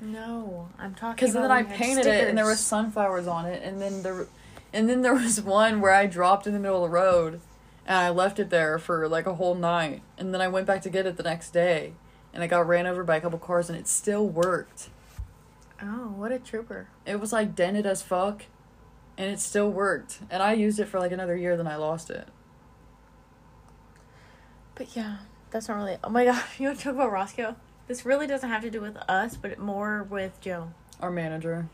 No, I'm talking. Because then I when you had painted it and there was sunflowers on it, and then there, and then there was one where I dropped in the middle of the road, and I left it there for like a whole night, and then I went back to get it the next day, and I got ran over by a couple cars, and it still worked. Oh, what a trooper! It was like dented as fuck, and it still worked, and I used it for like another year, then I lost it. But yeah, that's not really. Oh my god, you want to talk about Roscoe? This really doesn't have to do with us, but more with Joe. Our manager.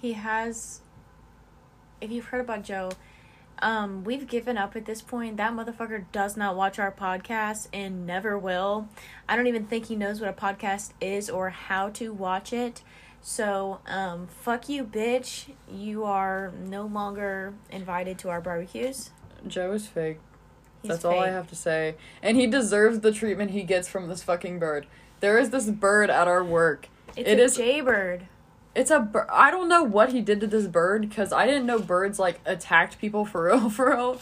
He has. If you've heard about Joe, Um, we've given up at this point. That motherfucker does not watch our podcast and never will. I don't even think he knows what a podcast is or how to watch it. So, um, fuck you, bitch. You are no longer invited to our barbecues. Joe is fake. He's That's all I have to say. And he deserves the treatment he gets from this fucking bird. There is this bird at our work. It's It a is- jaybird. It's a bir- I don't know what he did to this bird because I didn't know birds like attacked people for real, for real.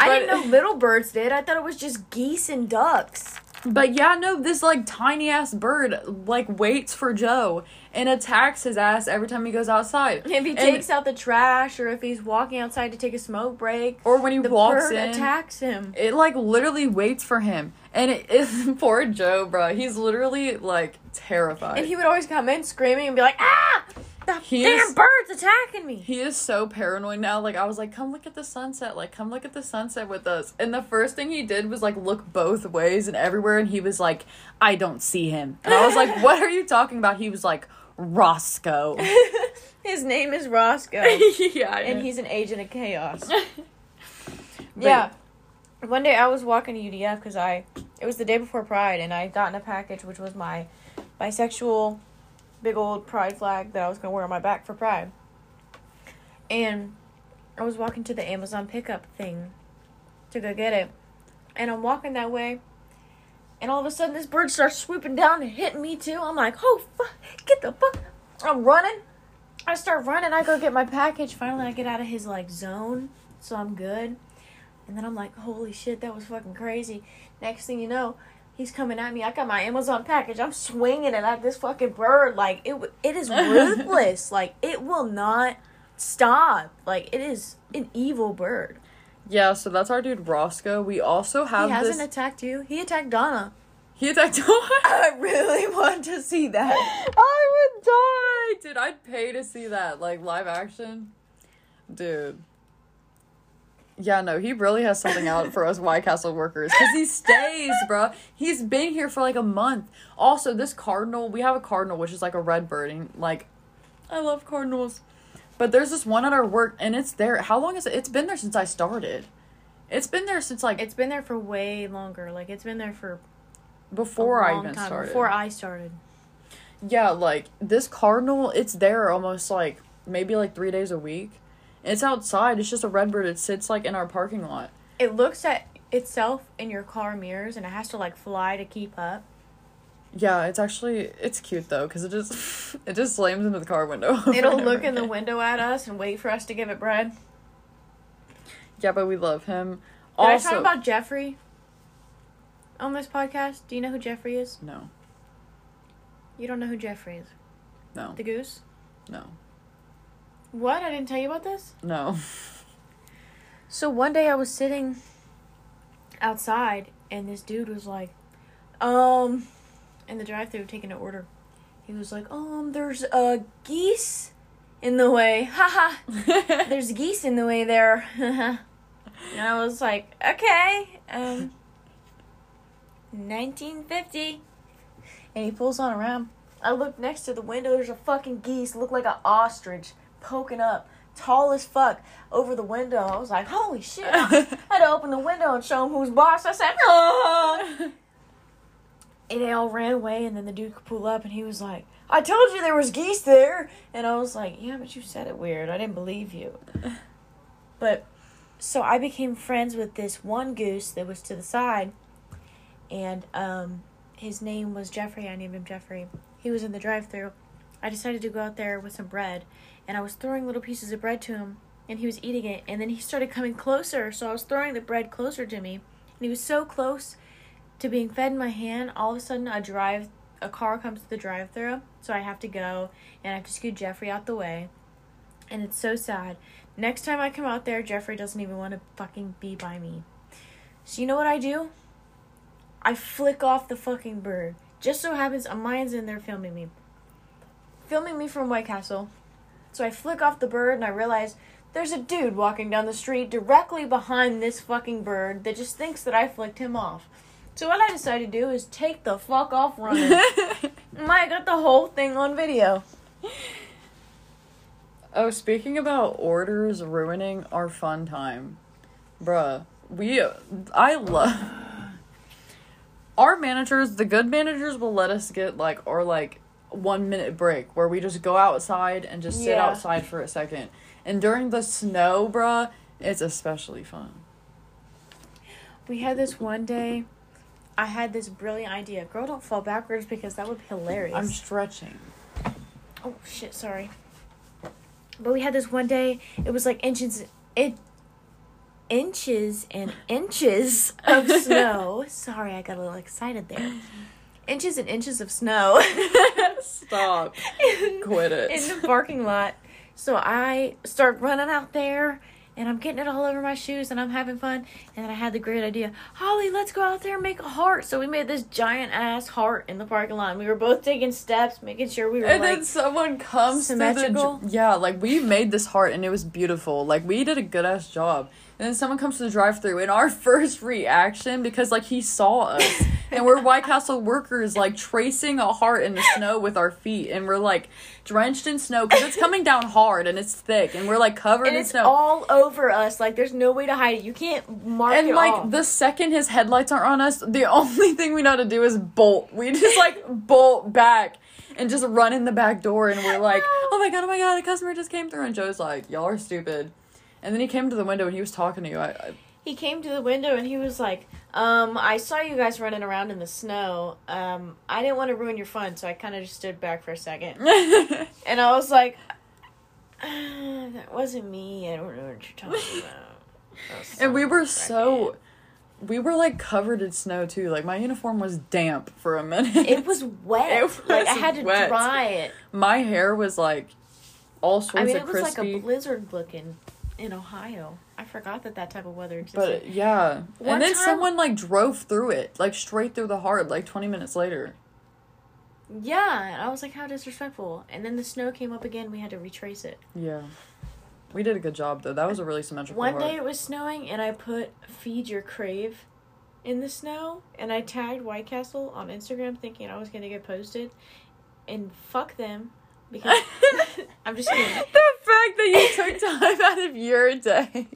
I didn't know little birds did. I thought it was just geese and ducks. But yeah, no, this like tiny ass bird like waits for Joe and attacks his ass every time he goes outside. If he And- takes out the trash or if he's walking outside to take a smoke break, or when he the walks bird in, attacks him. it like literally waits for him. And it is poor Joe, bro. He's literally like terrified. And he would always come in screaming and be like, ah! The He damn is- bird's attacking me. He is so paranoid now. Like I was like, "Come look at the sunset. Like come look at the sunset with us." And the first thing he did was like look both ways and everywhere and he was like, "I don't see him." And I was like, "What are you talking about?" He was like, "Roscoe." His name is Roscoe. yeah. and he's an agent of chaos. Yeah. One day I was walking to UDF because I, it was the day before Pride, and I had gotten a package which was my bisexual big old Pride flag that I was to wear on my back for Pride. And I was walking to the Amazon pickup thing to go get it. And I'm walking that way, and all of a sudden this bird starts swooping down and hitting me too. I'm like, oh, fuck, get the fuck. I'm running. I start running. I go get my package. Finally, I get out of his like zone, so I'm good. And then I'm like, holy shit, that was fucking crazy. Next thing you know, he's coming at me. I got my Amazon package. I'm swinging it at this fucking bird. Like it, it is ruthless. like it will not stop. Like it is an evil bird. Yeah, so that's our dude Roscoe. We also have he hasn't this. attacked you. He attacked Donna. he attacked. I really want to see that. I would die, dude. I'd pay to see that, like live action, dude. Yeah, no, he really has something out for us White Castle workers because he stays, bro. He's been here for like a month. Also, this cardinal, we have a cardinal which is like a red bird, and like, I love cardinals. But there's this one at our work, and it's there. How long is it? It's been there since I started. It's been there since like It's been there for way longer. Like it's been there for before I even time, started. Before I started. Yeah, like this cardinal, it's there almost like maybe like three days a week. It's outside. It's just a redbird. It sits like in our parking lot. It looks at itself in your car mirrors, and it has to like fly to keep up. Yeah, it's actually it's cute though because it just it just slams into the car window. It'll look in the window at us and wait for us to give it bread. Yeah, but we love him. Did I Also, talk about Jeffrey on this podcast? Do you know who Jeffrey is? no, You don't know who Jeffrey is. no, The goose? no, What? I didn't tell you about this? no. So one day I was sitting outside and this dude was like, um, in the drive thru taking an order. He was like, um, there's uh geese in the way. Haha. There's geese in the way there. and I was like, okay, um, 1950. And he pulls on around. I look next to the window. There's a fucking geese, look like an ostrich, poking up, tall as fuck, over the window. I was like, holy shit. I had to open the window and show him who's boss. I said, no. And they all ran away, and then the dude pulled up, and he was like, I told you there was geese there. And I was like, yeah, but you said it weird. I didn't believe you. But so I became friends with this one goose that was to the side, and um, his name was Jeffrey. I named him Jeffrey. He was in the drive-through. I decided to go out there with some bread, and I was throwing little pieces of bread to him, and he was eating it. And then he started coming closer, so I was throwing the bread closer to me, and he was so close to being fed in my hand. All of a sudden, a drive, a car comes to the drive-through, so I have to go, and I have to scoot Jeffrey out the way, and it's so sad. Next time I come out there, Jeffrey doesn't even want to fucking be by me. So you know what I do? I flick off the fucking bird. Just so happens a Amaya's in there filming me. Filming me from White Castle. So I flick off the bird and I realize there's a dude walking down the street directly behind this fucking bird that just thinks that I flicked him off. So what I decided to do is take the fuck off running. Amaya got the whole thing on video. Oh, speaking about orders ruining our fun time, bruh, we, I love. Our managers, the good managers, will let us get like our like one minute break where we just go outside and just sit Yeah. outside for a second. And during the snow, bruh, it's especially fun. We had this one day. I had this brilliant idea. Girl, don't fall backwards because that would be hilarious. I'm stretching. Oh shit, sorry. But we had this one day. It was like inches, it, inches and inches of snow. sorry, I got a little excited there. Inches and inches of snow Stop. in, Quit it. in the parking lot. So I start running out there. And I'm getting it all over my shoes and I'm having fun. And then I had the great idea Holly, let's go out there and make a heart. So we made this giant ass heart in the parking lot. And we were both taking steps, making sure we were And like. then someone comes through the symmetrical? yeah, like we made this heart and it was beautiful. Like we did a good ass job. And then someone comes to the drive through and our first reaction because like he saw us and we're White Castle workers like tracing a heart in the snow with our feet and we're like drenched in snow because it's coming down hard and it's thick and we're like covered and in it's snow. all over us. Like there's no way to hide it. You can't mark and it And like off. the second his headlights aren't on us, the only thing we know how to do is bolt. We just like bolt back and just run in the back door, and we're like, "Oh my god, oh my god, a customer just came through." And Joe's like, "Y'all are stupid." And then he came to the window and he was talking to you. I, I he came to the window and he was like, um, I saw you guys running around in the snow. Um, I didn't want to ruin your fun, so I kind of just stood back for a second. And I was like, "Ah, that wasn't me. I don't know what you're talking about. And we were so, we were like covered in snow too. Like my uniform was damp for a minute. It was wet. It like I was had to wet. dry it. my hair was like all sorts I mean, of it was like a blizzard looking in Ohio. I forgot that that type of weather existed. but yeah, One and then time- someone like drove through it, like straight through the heart, like twenty minutes later. Yeah, and I was like, how disrespectful. And then the snow came up again. We had to retrace it. Yeah. We did a good job though. That was a really symmetrical One heart. day it was snowing, and I put "Feed Your Crave" in the snow, and I tagged White Castle on Instagram, thinking I was gonna get posted. And fuck them, because I'm just kidding. the fact that you took time out of your day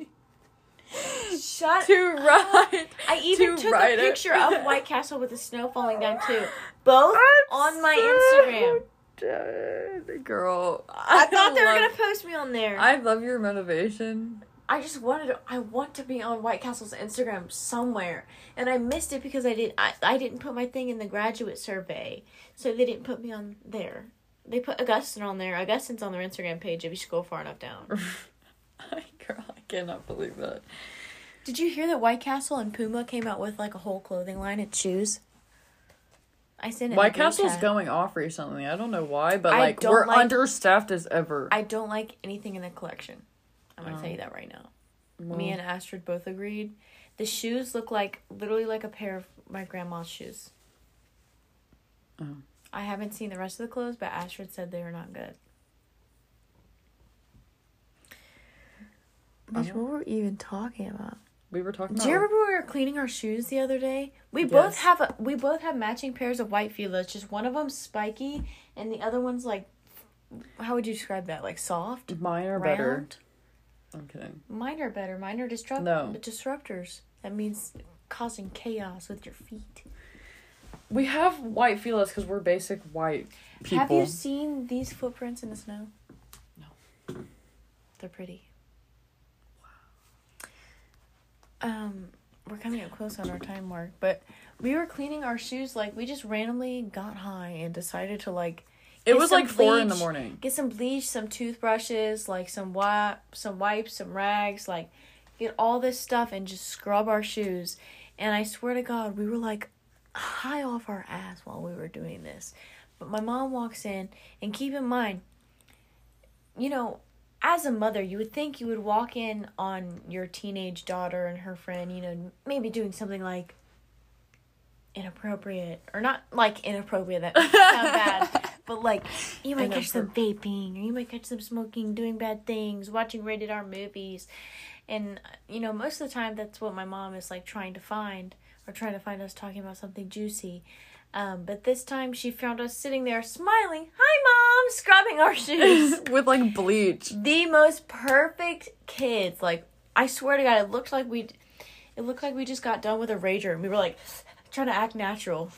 Shut. to write. I even to took a it. picture of White Castle with the snow falling down too, both on my Instagram. Instagram. Girl, I thought they were gonna post me on there. I love your motivation. I just wanted to, I want to be on White Castle's Instagram somewhere. And I missed it because I didn't I, I didn't put my thing in the graduate survey. So they didn't put me on there. They put Augustine on there. Augustine's on their Instagram page if you scroll far enough down. Girl, I cannot believe that. Did you hear that White Castle and Puma came out with like a whole clothing line and shoes? I sent it. in White the group Castle's chat. going off recently. I don't know why, but I like we're like- understaffed as ever. I don't like anything in the collection. I'm gonna Oh. tell you oh. that right now. Well, Me and Astrid both agreed. The shoes look like literally like a pair of my grandma's shoes. Oh. I haven't seen the rest of the clothes, but Ashford said they were not good. Bitch, what were we even talking about? we were talking Do you remember when we were cleaning our shoes the other day? We both have a, we both have matching pairs of white Fila's. Just one of them's spiky, and the other one's like, how would you describe that? Like soft, Mine are better. I'm kidding. Mine are better. Mine are disrupt No. disruptors. That means causing chaos with your feet. We have white Filas because we're basic white people. Have you seen these footprints in the snow? No. They're pretty. Wow. Um, we're coming up close on our time mark, but we were cleaning our shoes like we just randomly got high and decided to like it was like four in the morning. Get some bleach, some toothbrushes, like some wipe, some wipes, some rags, like get all this stuff and just scrub our shoes. And I swear to God, we were like high off our ass while we were doing this. But my mom walks in, and keep in mind, you know, as a mother, you would think you would walk in on your teenage daughter and her friend, you know, maybe doing something like inappropriate or not like inappropriate that sound bad but like you might catch them vaping or you might catch them smoking doing bad things watching rated r movies. And you know most of the time that's what my mom is like trying to find or trying to find us talking about something juicy um, but this time she found us sitting there smiling hi mom scrubbing our shoes. with like bleach. the most perfect kids. Like I swear to God, it looked like we, it looked like we just got done with a rager, and we were like trying to act natural.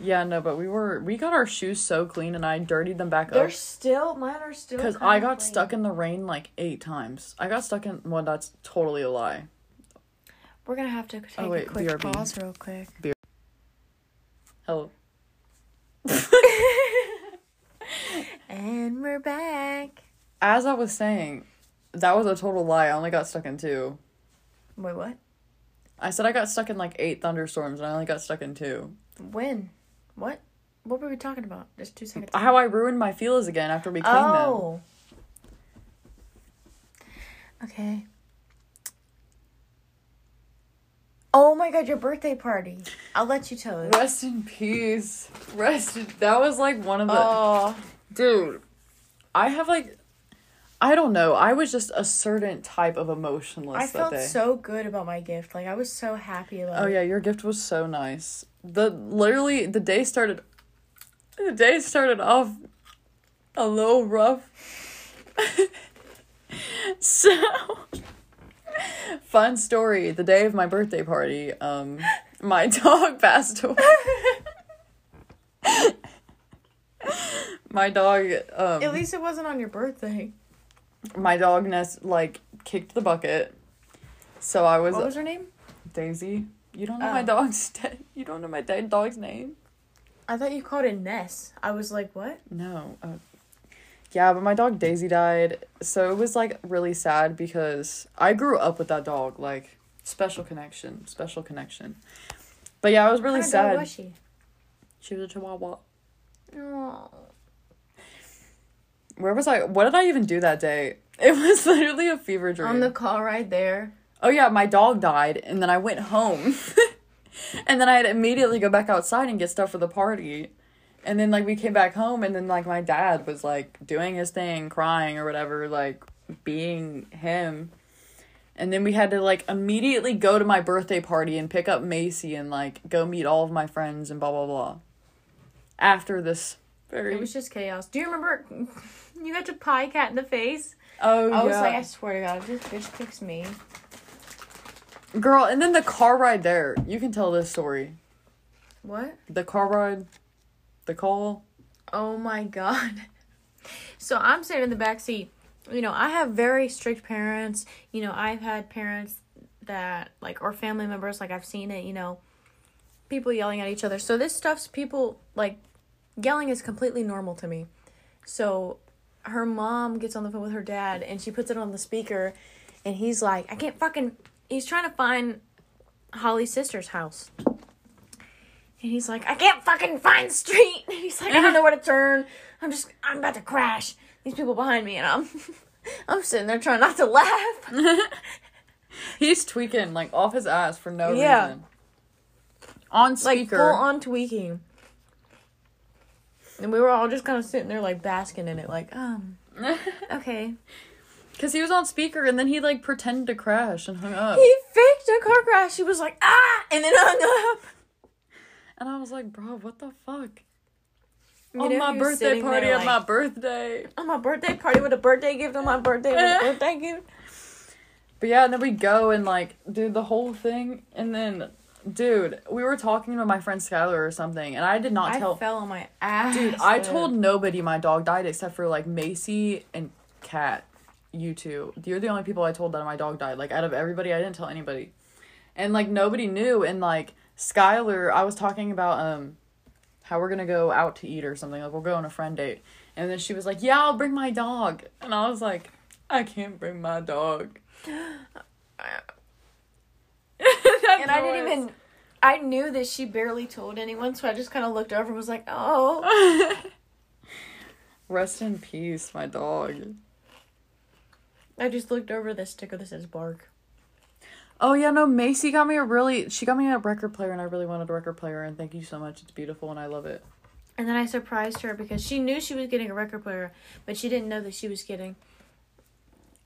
Yeah, no, but we were we got our shoes so clean and I dirtied them back up. They're still mine are still because I got stuck in the rain like eight times. I got stuck in well, that's totally a lie. We're gonna have to take Oh, wait, a quick BRB. pause real quick. Oh. And we're back. As I was saying, that was a total lie. I only got stuck in two. Wait, what? I said I got stuck in like eight thunderstorms and I only got stuck in two. When? What? What were we talking about? Just two seconds. How I ruined my Filas again after we cleaned them. oh. Okay. Oh my god, your birthday party. I'll let you tell it. Rest in peace. Rest. In, that was like one of the Oh. dude. I have like, I don't know. I was just a certain type of emotionless I felt day. so good about my gift. Like I was so happy about oh it. yeah, your gift was so nice. The literally the day started. The day started off a little rough. so fun story. The day of my birthday party, um, my dog passed away. my dog, um, At least it wasn't on your birthday. my dog nest like kicked the bucket. So I was, What was her name? Daisy. You don't know my Oh. dog's you don't know my da- dog's name? I thought you called it Ness. I was like, what? No. Uh, yeah, but my dog Daisy died. So it was like really sad because I grew up with that dog, like special connection, special connection. But yeah, I was really sad. was she? She was a chihuahua. Oh. Where was I? What did I even do that day? It was literally a fever dream. On the car ride there. Oh yeah, my dog died, and then I went home, and then I had to immediately go back outside and get stuff for the party, and then like we came back home, and then like my dad was like doing his thing, crying or whatever, like being him, and then we had to like immediately go to my birthday party and pick up Macy and like go meet all of my friends and blah blah blah. After this very It was just chaos. Do you remember you got to pie Kat in the face? oh I was yeah. like, I swear to God, this bitch kicks me. girl, and then the car ride there. You can tell this story. What? The car ride, the call. Oh my god. So I'm sitting in the back seat. You know, I have very strict parents. You know, I've had parents that like or family members like I've seen it, you know, people yelling at each other. So this stuff's people like yelling is completely normal to me. So her mom gets on the phone with her dad and she puts it on the speaker and he's like, I can't fucking he's trying to find Holly's sister's house. And he's like, I can't fucking find the street. And he's like, I don't know where to turn. I'm just, I'm about to crash. These people behind me, and I'm, I'm sitting there trying not to laugh. He's tweaking like off his ass for no Yeah. reason. On Like speaker. full on tweaking. And we were all just kind of sitting there, like basking in it, like, um, okay. Cause he was on speaker and then he like pretended to crash and hung up. He faked a car crash. He was like, ah, and then hung up. And I was like, bro, what the fuck? You on my birthday party there on my birthday. on my birthday party with a birthday gift on my birthday with a birthday gift. But yeah, and then we go and like do the whole thing and then dude, we were talking to my friend Skylar or something and I did not I tell fell on my ass. Dude, I told nobody my dog died except for like Macy and Kat. You two. You're the only people I told that my dog died. Like out of everybody, I didn't tell anybody. And like nobody knew. And like Skylar, I was talking about um how we're gonna go out to eat or something. Like we'll go on a friend date. And then she was like, Yeah, I'll bring my dog. And I was like, I can't bring my dog. and I didn't even. I knew that she barely told anyone, so I just kind of looked over and was like, "Oh." Rest in peace, my dog. I just looked over the sticker that says "bark." Oh yeah, no, Macy got me a really she got me a record player and I really wanted a record player and thank you so much. It's beautiful and I love it. And then I surprised her because she knew she was getting a record player, but she didn't know that she was getting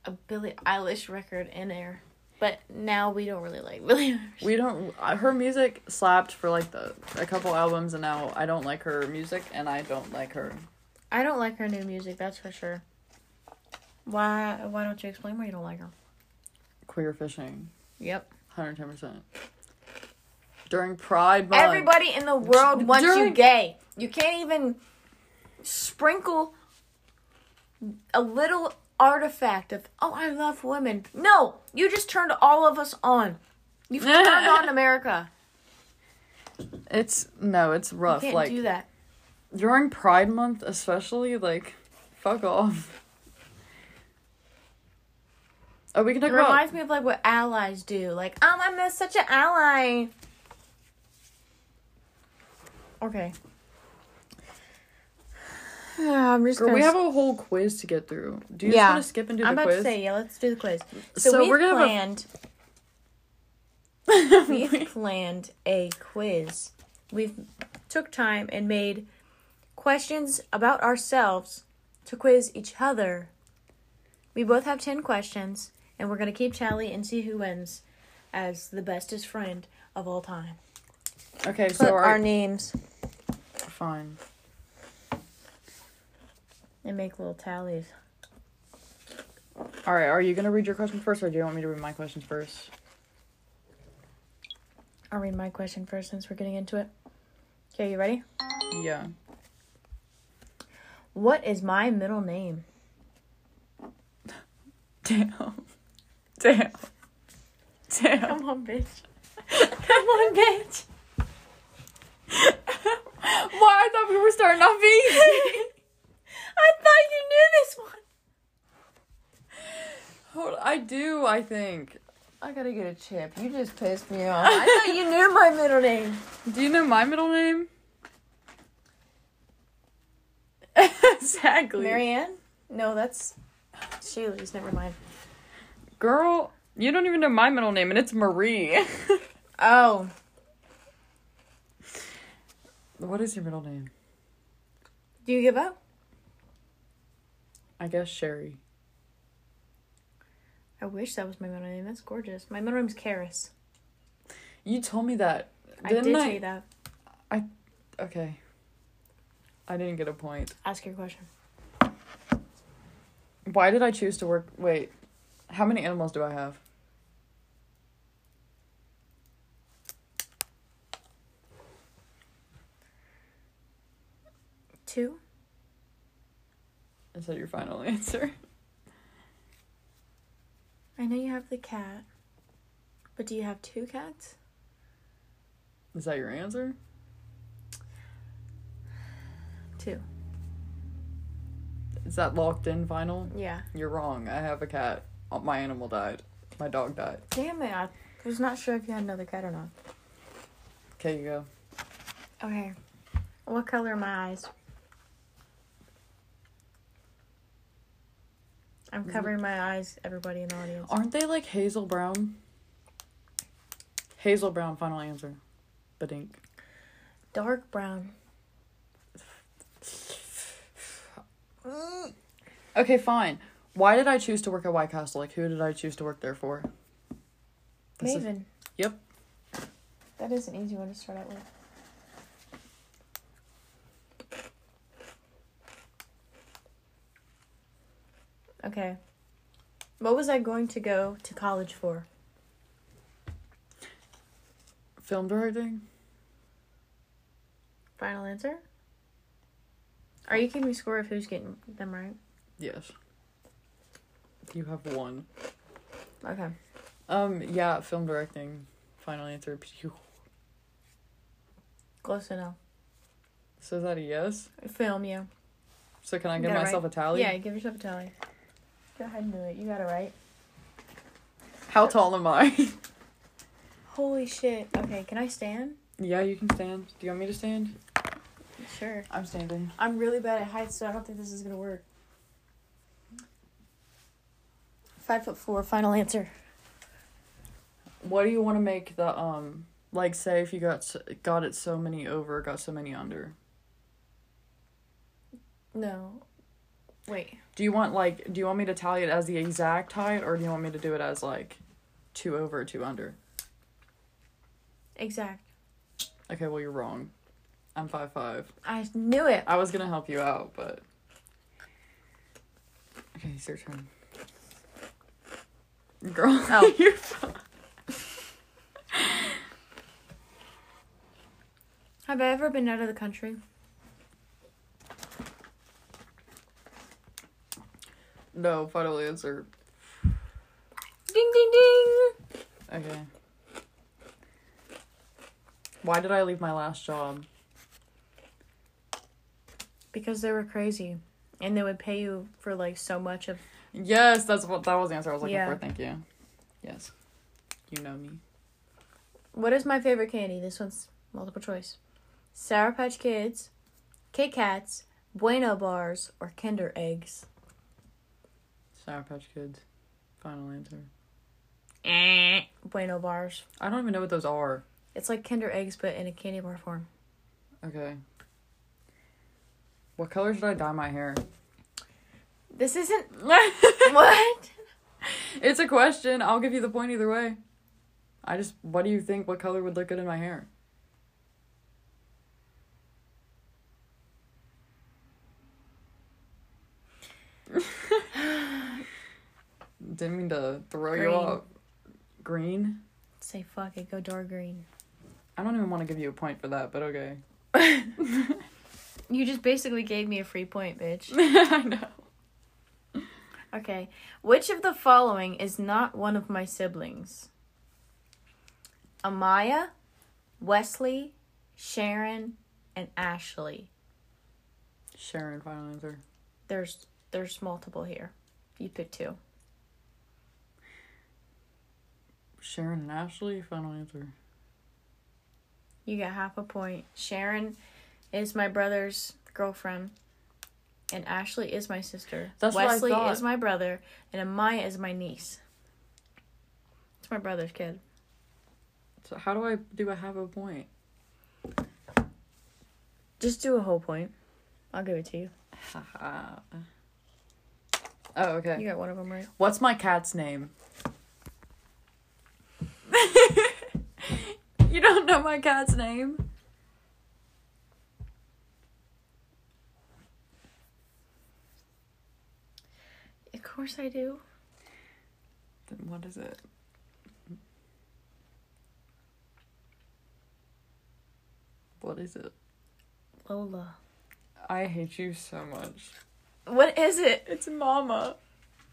a Billie Eilish record in there. But now we don't really like Billie Eilish. We don't uh, her music slapped for like the a couple albums and now I don't like her music and I don't like her. I don't like her new music, that's for sure. Why why don't you explain why you don't like her? Queer fishing. Yep. 110%. During Pride Month. Everybody in the world wants you gay. You can't even sprinkle a little artifact of, oh, I love women. No, you just turned all of us on. You've turned on America. It's no, it's You rough. can't Like do that. during Pride Month, especially, like, fuck off. Oh, we can It talk about. reminds me of like what allies do. Like, um, I'm such an ally. Okay. Yeah, I'm just Girl, gonna. we have a whole quiz to get through. Do you Yeah. just want to skip and do the quiz? I'm about to say yeah. Let's do the quiz. So, So we've we're gonna have a- planned. we've planned a quiz. We've took time and made questions about ourselves to quiz each other. We both have 10 questions and we're going to keep tally and see who wins as the bestest friend of all time. okay, Put so our our names fine. and make little tallies. All right, are you gonna read your question first, or do you want me to read my questions first? I'll read my question first since we're getting into it. Okay, you ready? Yeah. What is my middle name? Damn. Damn. Damn. Come on, bitch. Come on, bitch. Why? I thought we were starting off easy. I thought you knew this one. Hold I do, I think. I gotta get a chip. You just pissed me off. I thought you knew my middle name. Do you know my middle name? exactly. Marianne? No, that's Shaylee's. Never mind. Girl, you don't even know my middle name, and it's Marie. Oh, what is your middle name? do you give up? I guess Sherry. I wish that was my middle name. That's gorgeous. My middle name's Karis. You told me that. I Didn't did I? tell you that. I okay. I didn't get a point. Ask your question. Why did I choose to work? Wait, how many animals do I have? Two? Is that your final answer? I know you have the cat, but do you have two cats? Is that your answer? Two. Is that locked in final? Yeah. You're wrong. I have a cat. Oh, My animal died. My dog died. Damn it. I was not sure if you had another cat or not. Okay, you go. Okay. What color are my eyes? I'm mm-hmm. covering my eyes, everybody in the audience. Aren't they like hazel brown? Hazel brown, final answer. Badink. Dark brown. Okay, fine. Why did I choose to work at White Castle? Like, who did I choose to work there for? Maven. Yep. That is an easy one to start out with. Okay. What was I going to go to college for? Film directing? Final answer? Are you keeping score of who's getting them right? Yes. You have one. Okay. Um, yeah, film directing. Final answer. Pew. Close enough. So is that a yes? Film, yeah. So can I You give myself right. a tally? Yeah, give yourself a tally. Go ahead and do it. You got it right. How tall am I? Holy shit. Okay, can I stand? yeah, you can stand. Do you want me to stand? Sure. I'm standing. I'm really bad at heights, so I don't think this is gonna work. Five foot four. Final answer. What do you want to make the um like say if you got got it so many over, got so many under? No. Wait. Do you want like do you want me to tally it as the exact height or do you want me to do it as like two over, two under? Exact. Okay, well you're wrong. I'm five five. I knew it. I was gonna help you out, but Okay, it's your turn. Girl. Oh. you're fine. Have I ever been out of the country? No, final answer. Ding ding ding. Okay. Why did I leave my last job? Because they were crazy, and they would pay you for like so much of. Yes, that's what that was the answer I was looking Yeah. for. Thank you. Yes. You know me. What is my favorite candy? This one's multiple choice. Sour Patch Kids, Kit Kats, Bueno bars, or Kinder eggs. Sour Patch Kids. Final answer. Eh. Bueno bars. I don't even know what those are. It's like Kinder eggs, but in a candy bar form. Okay. What color should I dye my hair? This isn't what. It's a question. I'll give you the point either way. I just, what do you think? What color would look good in my hair? Didn't mean to throw you off. Green? Say fuck it. Go dark green. I don't even want to give you a point for that, but okay. You just basically gave me a free point, bitch. I know. Okay. Which of the following is not one of my siblings? Amaya, Wesley, Sharon, and Ashley. Sharon, final answer. There's there's multiple here. You pick two. Sharon and Ashley, final answer. You get half a point. Sharon is my brother's girlfriend. And Ashley is my sister. That's Wesley is my brother. And Amaya is my niece. It's my brother's kid. So how do I do I have a point? Just do a whole point. I'll give it to you. Oh, okay. You got one of them right. What's my cat's name? you don't know my cat's name? Of course I do. Then what is it? What is it? Lola. I hate you so much. What is it? It's Mama.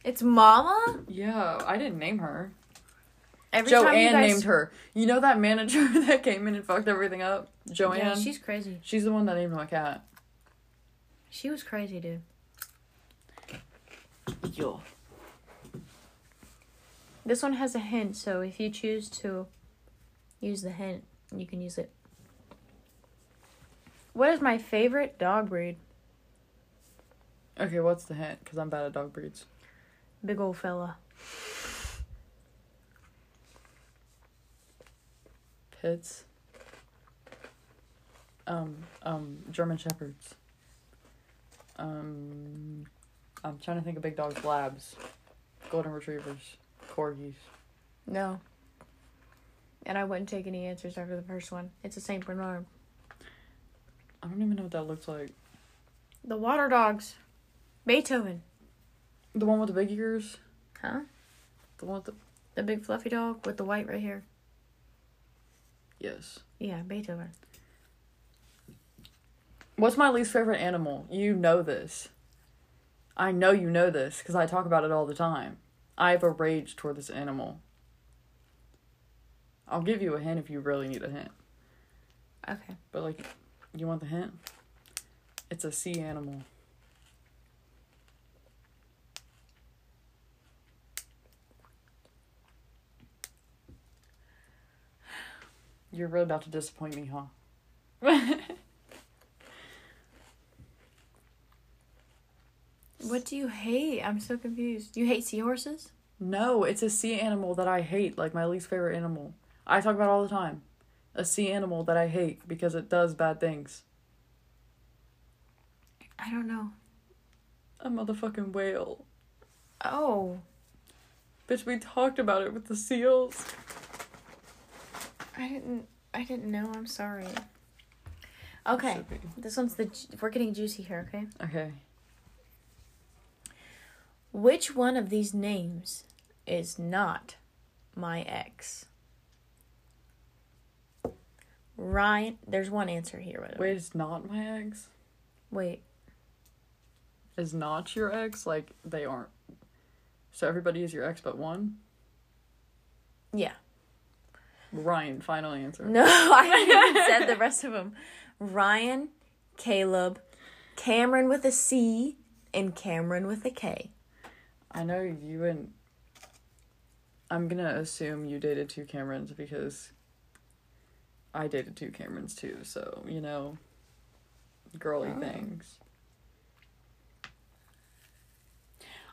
It's Mama? Yeah, I didn't name her. Every time you Joanne guys... named her. You know that manager that came in and fucked everything up? Joanne? Yeah, she's crazy. She's the one that named my cat. She was crazy, dude. Yo. This one has a hint, so if you choose to use the hint, you can use it. What is my favorite dog breed? Okay, what's the hint? Because I'm bad at dog breeds. Big old fella. Pits. Um, um, German Shepherds. Um, I'm trying to think of big dogs. Labs. Golden Retrievers. Corgis. No. And I wouldn't take any answers after the first one. It's a Saint Bernard. I don't even know what that looks like. The water dogs. Beethoven. The one with the big ears? Huh? The one with the. The big fluffy dog with the white right here. Yes. Yeah, Beethoven. What's my least favorite animal? You know this. I know you know this because I talk about it all the time. I have a rage toward this animal. I'll give you a hint if you really need a hint. Okay. But, like, you want the hint? It's a sea animal. You're really about to disappoint me, huh? What do you hate? I'm so confused. You hate seahorses? No, it's a sea animal that I hate, like my least favorite animal. I talk about it all the time. A sea animal that I hate because it does bad things. I don't know. A motherfucking whale. Oh. Bitch, we talked about it with the seals. I didn't I didn't know. I'm sorry. Okay. This one's the we're getting juicy here, okay? Okay. Which one of these names is not my ex? Ryan, there's one answer here. By the way. Wait, it's not my ex? Wait, Is not your ex? Like, they aren't. So everybody is your ex but one? yeah. Ryan, final answer. No, I haven't said the rest of them. Ryan, Caleb, Cameron with a C, and Cameron with a K. I know you and. I'm gonna assume you dated two Camerons because I dated two Camerons too, so, you know, girly Oh. things.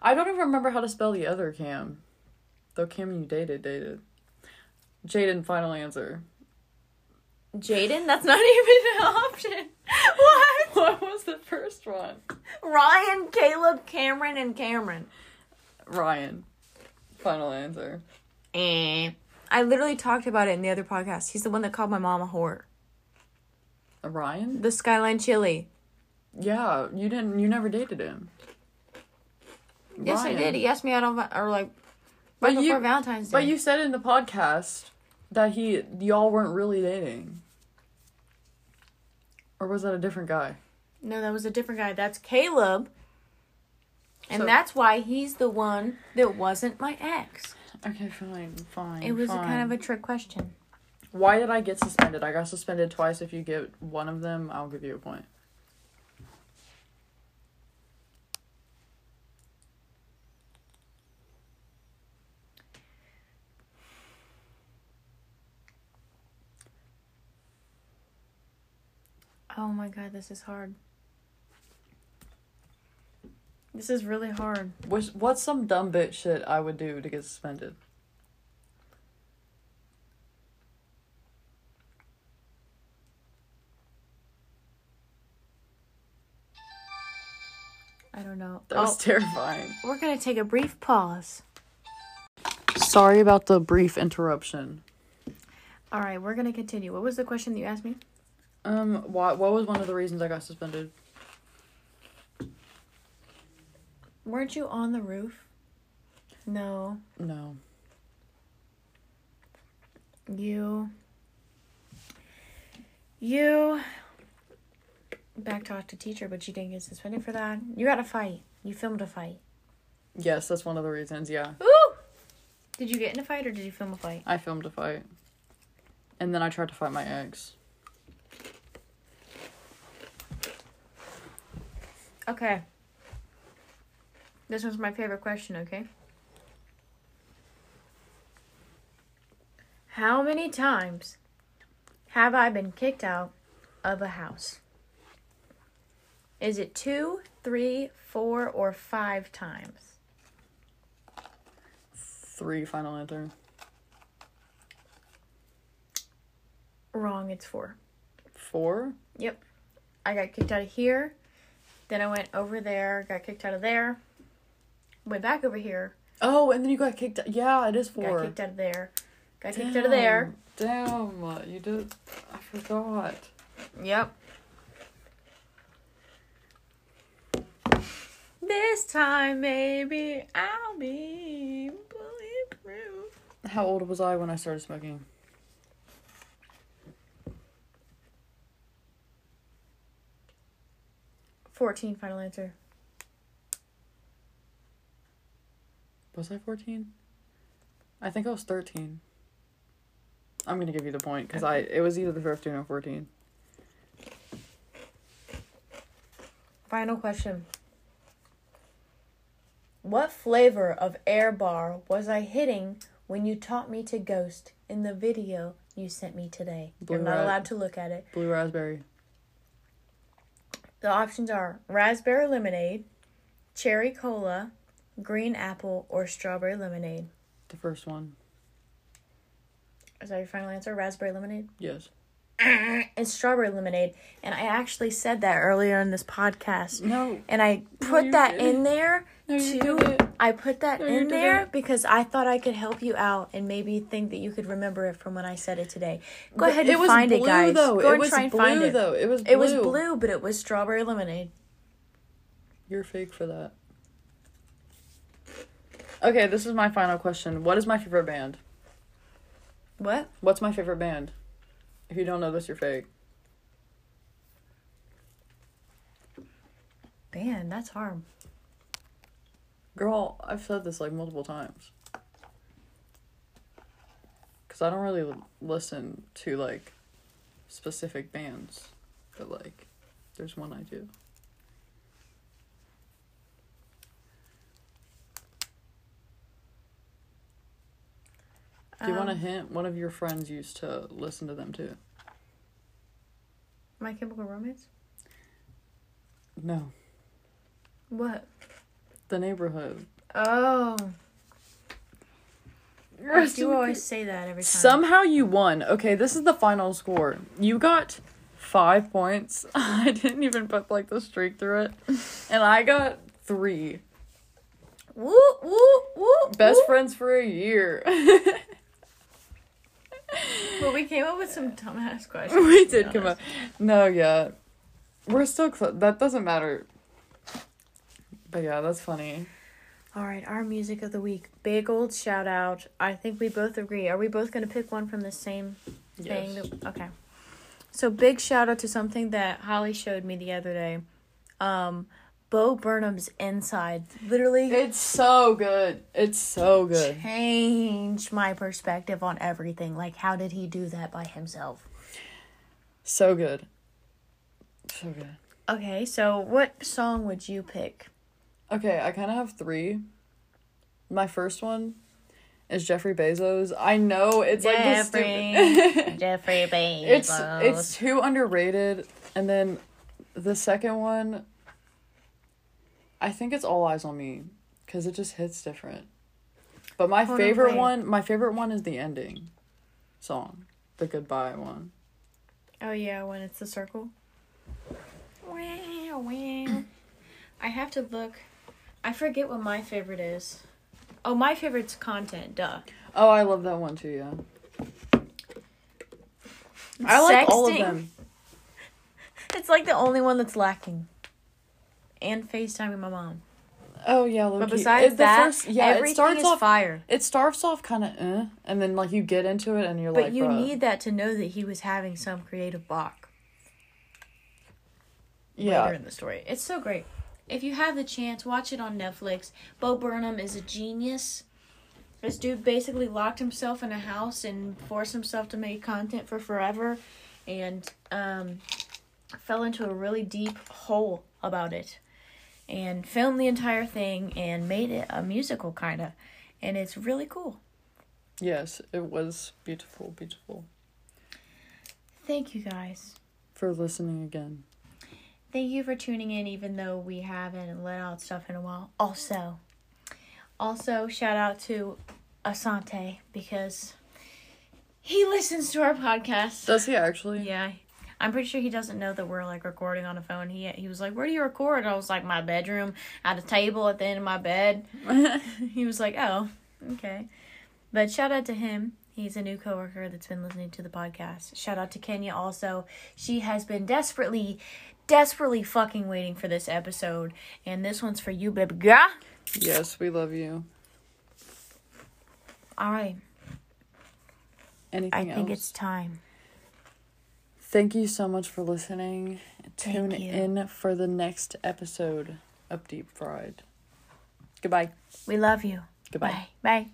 I don't even remember how to spell the other Cam. Though Cam you dated, dated. Jaden, final answer. Jaden? That's not even an option. What? What was the first one? Ryan, Caleb, Cameron, and Cameron. Ryan. Final answer. Eh. I literally talked about it in the other podcast. He's the one that called my mom a whore. Ryan? The Skyline Chili. Yeah, you didn't. You never dated him. Yes, I did. He asked me out on, or like, But before you- Valentine's Day. But you said in the podcast that he y'all weren't really dating. Or was that a different guy? No, that was a different guy. That's Caleb. And So- that's why he's the one that wasn't my ex. Okay, fine, fine. It was a fine. kind of a trick question. Why did I get suspended? I got suspended twice. If you get one of them, I'll give you a point. Oh my god, this is hard. This is really hard. What's what's some dumb bitch shit I would do to get suspended? I don't know. That was Oh, terrifying. we're gonna take a brief pause. Sorry about the brief interruption. All right, we're gonna continue. What was the question that you asked me? Um, what what was one of the reasons I got suspended? Weren't you on the roof? No, No. you. You. Back talked to teacher, but you didn't get suspended for that. You got a fight. You filmed a fight. Yes, that's one of the reasons. Yeah, Ooh! Did you get in a fight or did you film a fight? I filmed a fight, and then I tried to fight my ex. Okay. This was my favorite question, okay? How many times have I been kicked out of a house? Is it two, three, four, or five times? Three final answer. Wrong, it's four. Four. Yep. I got kicked out of here. Then I went over there, got kicked out of there. Went back over here, Oh, and then you got kicked. Yeah, it is four. got kicked out of there. Got kicked out of there. Damn, you did. I forgot. Yep. This time, maybe I'll be bulletproof. How old was I when I started smoking? Fourteen. Final answer. Was I fourteen? I think I was thirteen. I'm gonna give you the point because I it was either the fifteen or fourteen. Final question. What flavor of air bar was I hitting when you taught me to ghost in the video you sent me today? Blue You're not ra- allowed to look at it. Blue raspberry. The options are raspberry lemonade, cherry cola, green apple, or strawberry lemonade. The first one. Is that your final answer? Raspberry lemonade? Yes. It's strawberry lemonade. And I actually said that earlier in this podcast. No. And I put you that didn't. in there No, to. I put that No, in there didn't. because I thought I could help you out and maybe think that you could remember it from when I said it today. Go ahead and find blue, it, guys. Though. Go it and was try and blue find it. though. It was blue. It was blue, but it was strawberry lemonade. You're fake for that. Okay, this is my final question. What is my favorite band? What? What's my favorite band? If you don't know this, you're fake. Band, that's hard. Girl, I've said this like multiple times. Cause I don't really l- listen to like specific bands, but like, there's one I do. Do you want a Um, hint? One of your friends used to listen to them too. My Chemical Romance? No, What? the Neighbourhood. Oh. I do always say that every time. Somehow you won. Okay, this is the final score. You got five points. I didn't even put like the streak through it. And I got three. Woo, woo, woo. Best woo. friends for a year. Well, we came up with some dumbass questions. we did come up. No, yeah. We're still close. That doesn't matter. But yeah, that's funny. All right, our music of the week. Big old shout out. I think we both agree. Are we both going to pick one from the same thing? Yes. That, okay. So big shout out to something that Holly showed me the other day. Um, Bo Burnham's Inside literally It's so good. It's so good. changed my perspective on everything. Like, how did he do that by himself? So good. So good. Okay, so what song would you pick? Okay, I kind of have three. My first one is Jeffrey Bezos. I know it's like the stupid. Jeffrey Bezos. it's it's too underrated, and then the second one. I think it's All Eyes on Me, because it just hits different. But my Hold favorite wait. one, my favorite one is the ending, song, the goodbye one. Oh yeah, when it's the circle. Wow, wow. I have to look. I forget what my favorite is. Oh, my favorite's content. Duh. Oh, I love that one too. Yeah. I like all of them. It's like the only one that's lacking. And FaceTiming my mom. Oh yeah, But besides It- the that, first- yeah, everything it starts is off fire. it starts off kind of eh, and then like you get into it and you're But like, but you bruh. need that to know that he was having some creative block yeah. later in the story. It's so great. If you have the chance, watch it on Netflix. Bo Burnham is a genius. This dude basically locked himself in a house and forced himself to make content for forever and um, fell into a really deep hole about it and filmed the entire thing and made it a musical kind of and it's really cool Yes, it was beautiful, beautiful. thank you guys For listening again. Thank you for tuning in, even though we haven't let out stuff in a while. Also, also shout out to Asante because he listens to our podcast. Does he actually? Yeah, I'm pretty sure he doesn't know that we're like recording on a phone. He he was like, "Where do you record?" I was like, "My bedroom, at a table at the end of my bed." he was like, "Oh, okay." But shout out to him. He's a new coworker that's been listening to the podcast. Shout out to Kenya also. She has been desperately, desperately fucking waiting for this episode, and this one's for you, baby girl. yes, we love you. All right, Anything I think it's time. Thank you so much for listening. Tune in for the next episode of Deep Fried. Goodbye. We love you. Goodbye. Bye. Bye.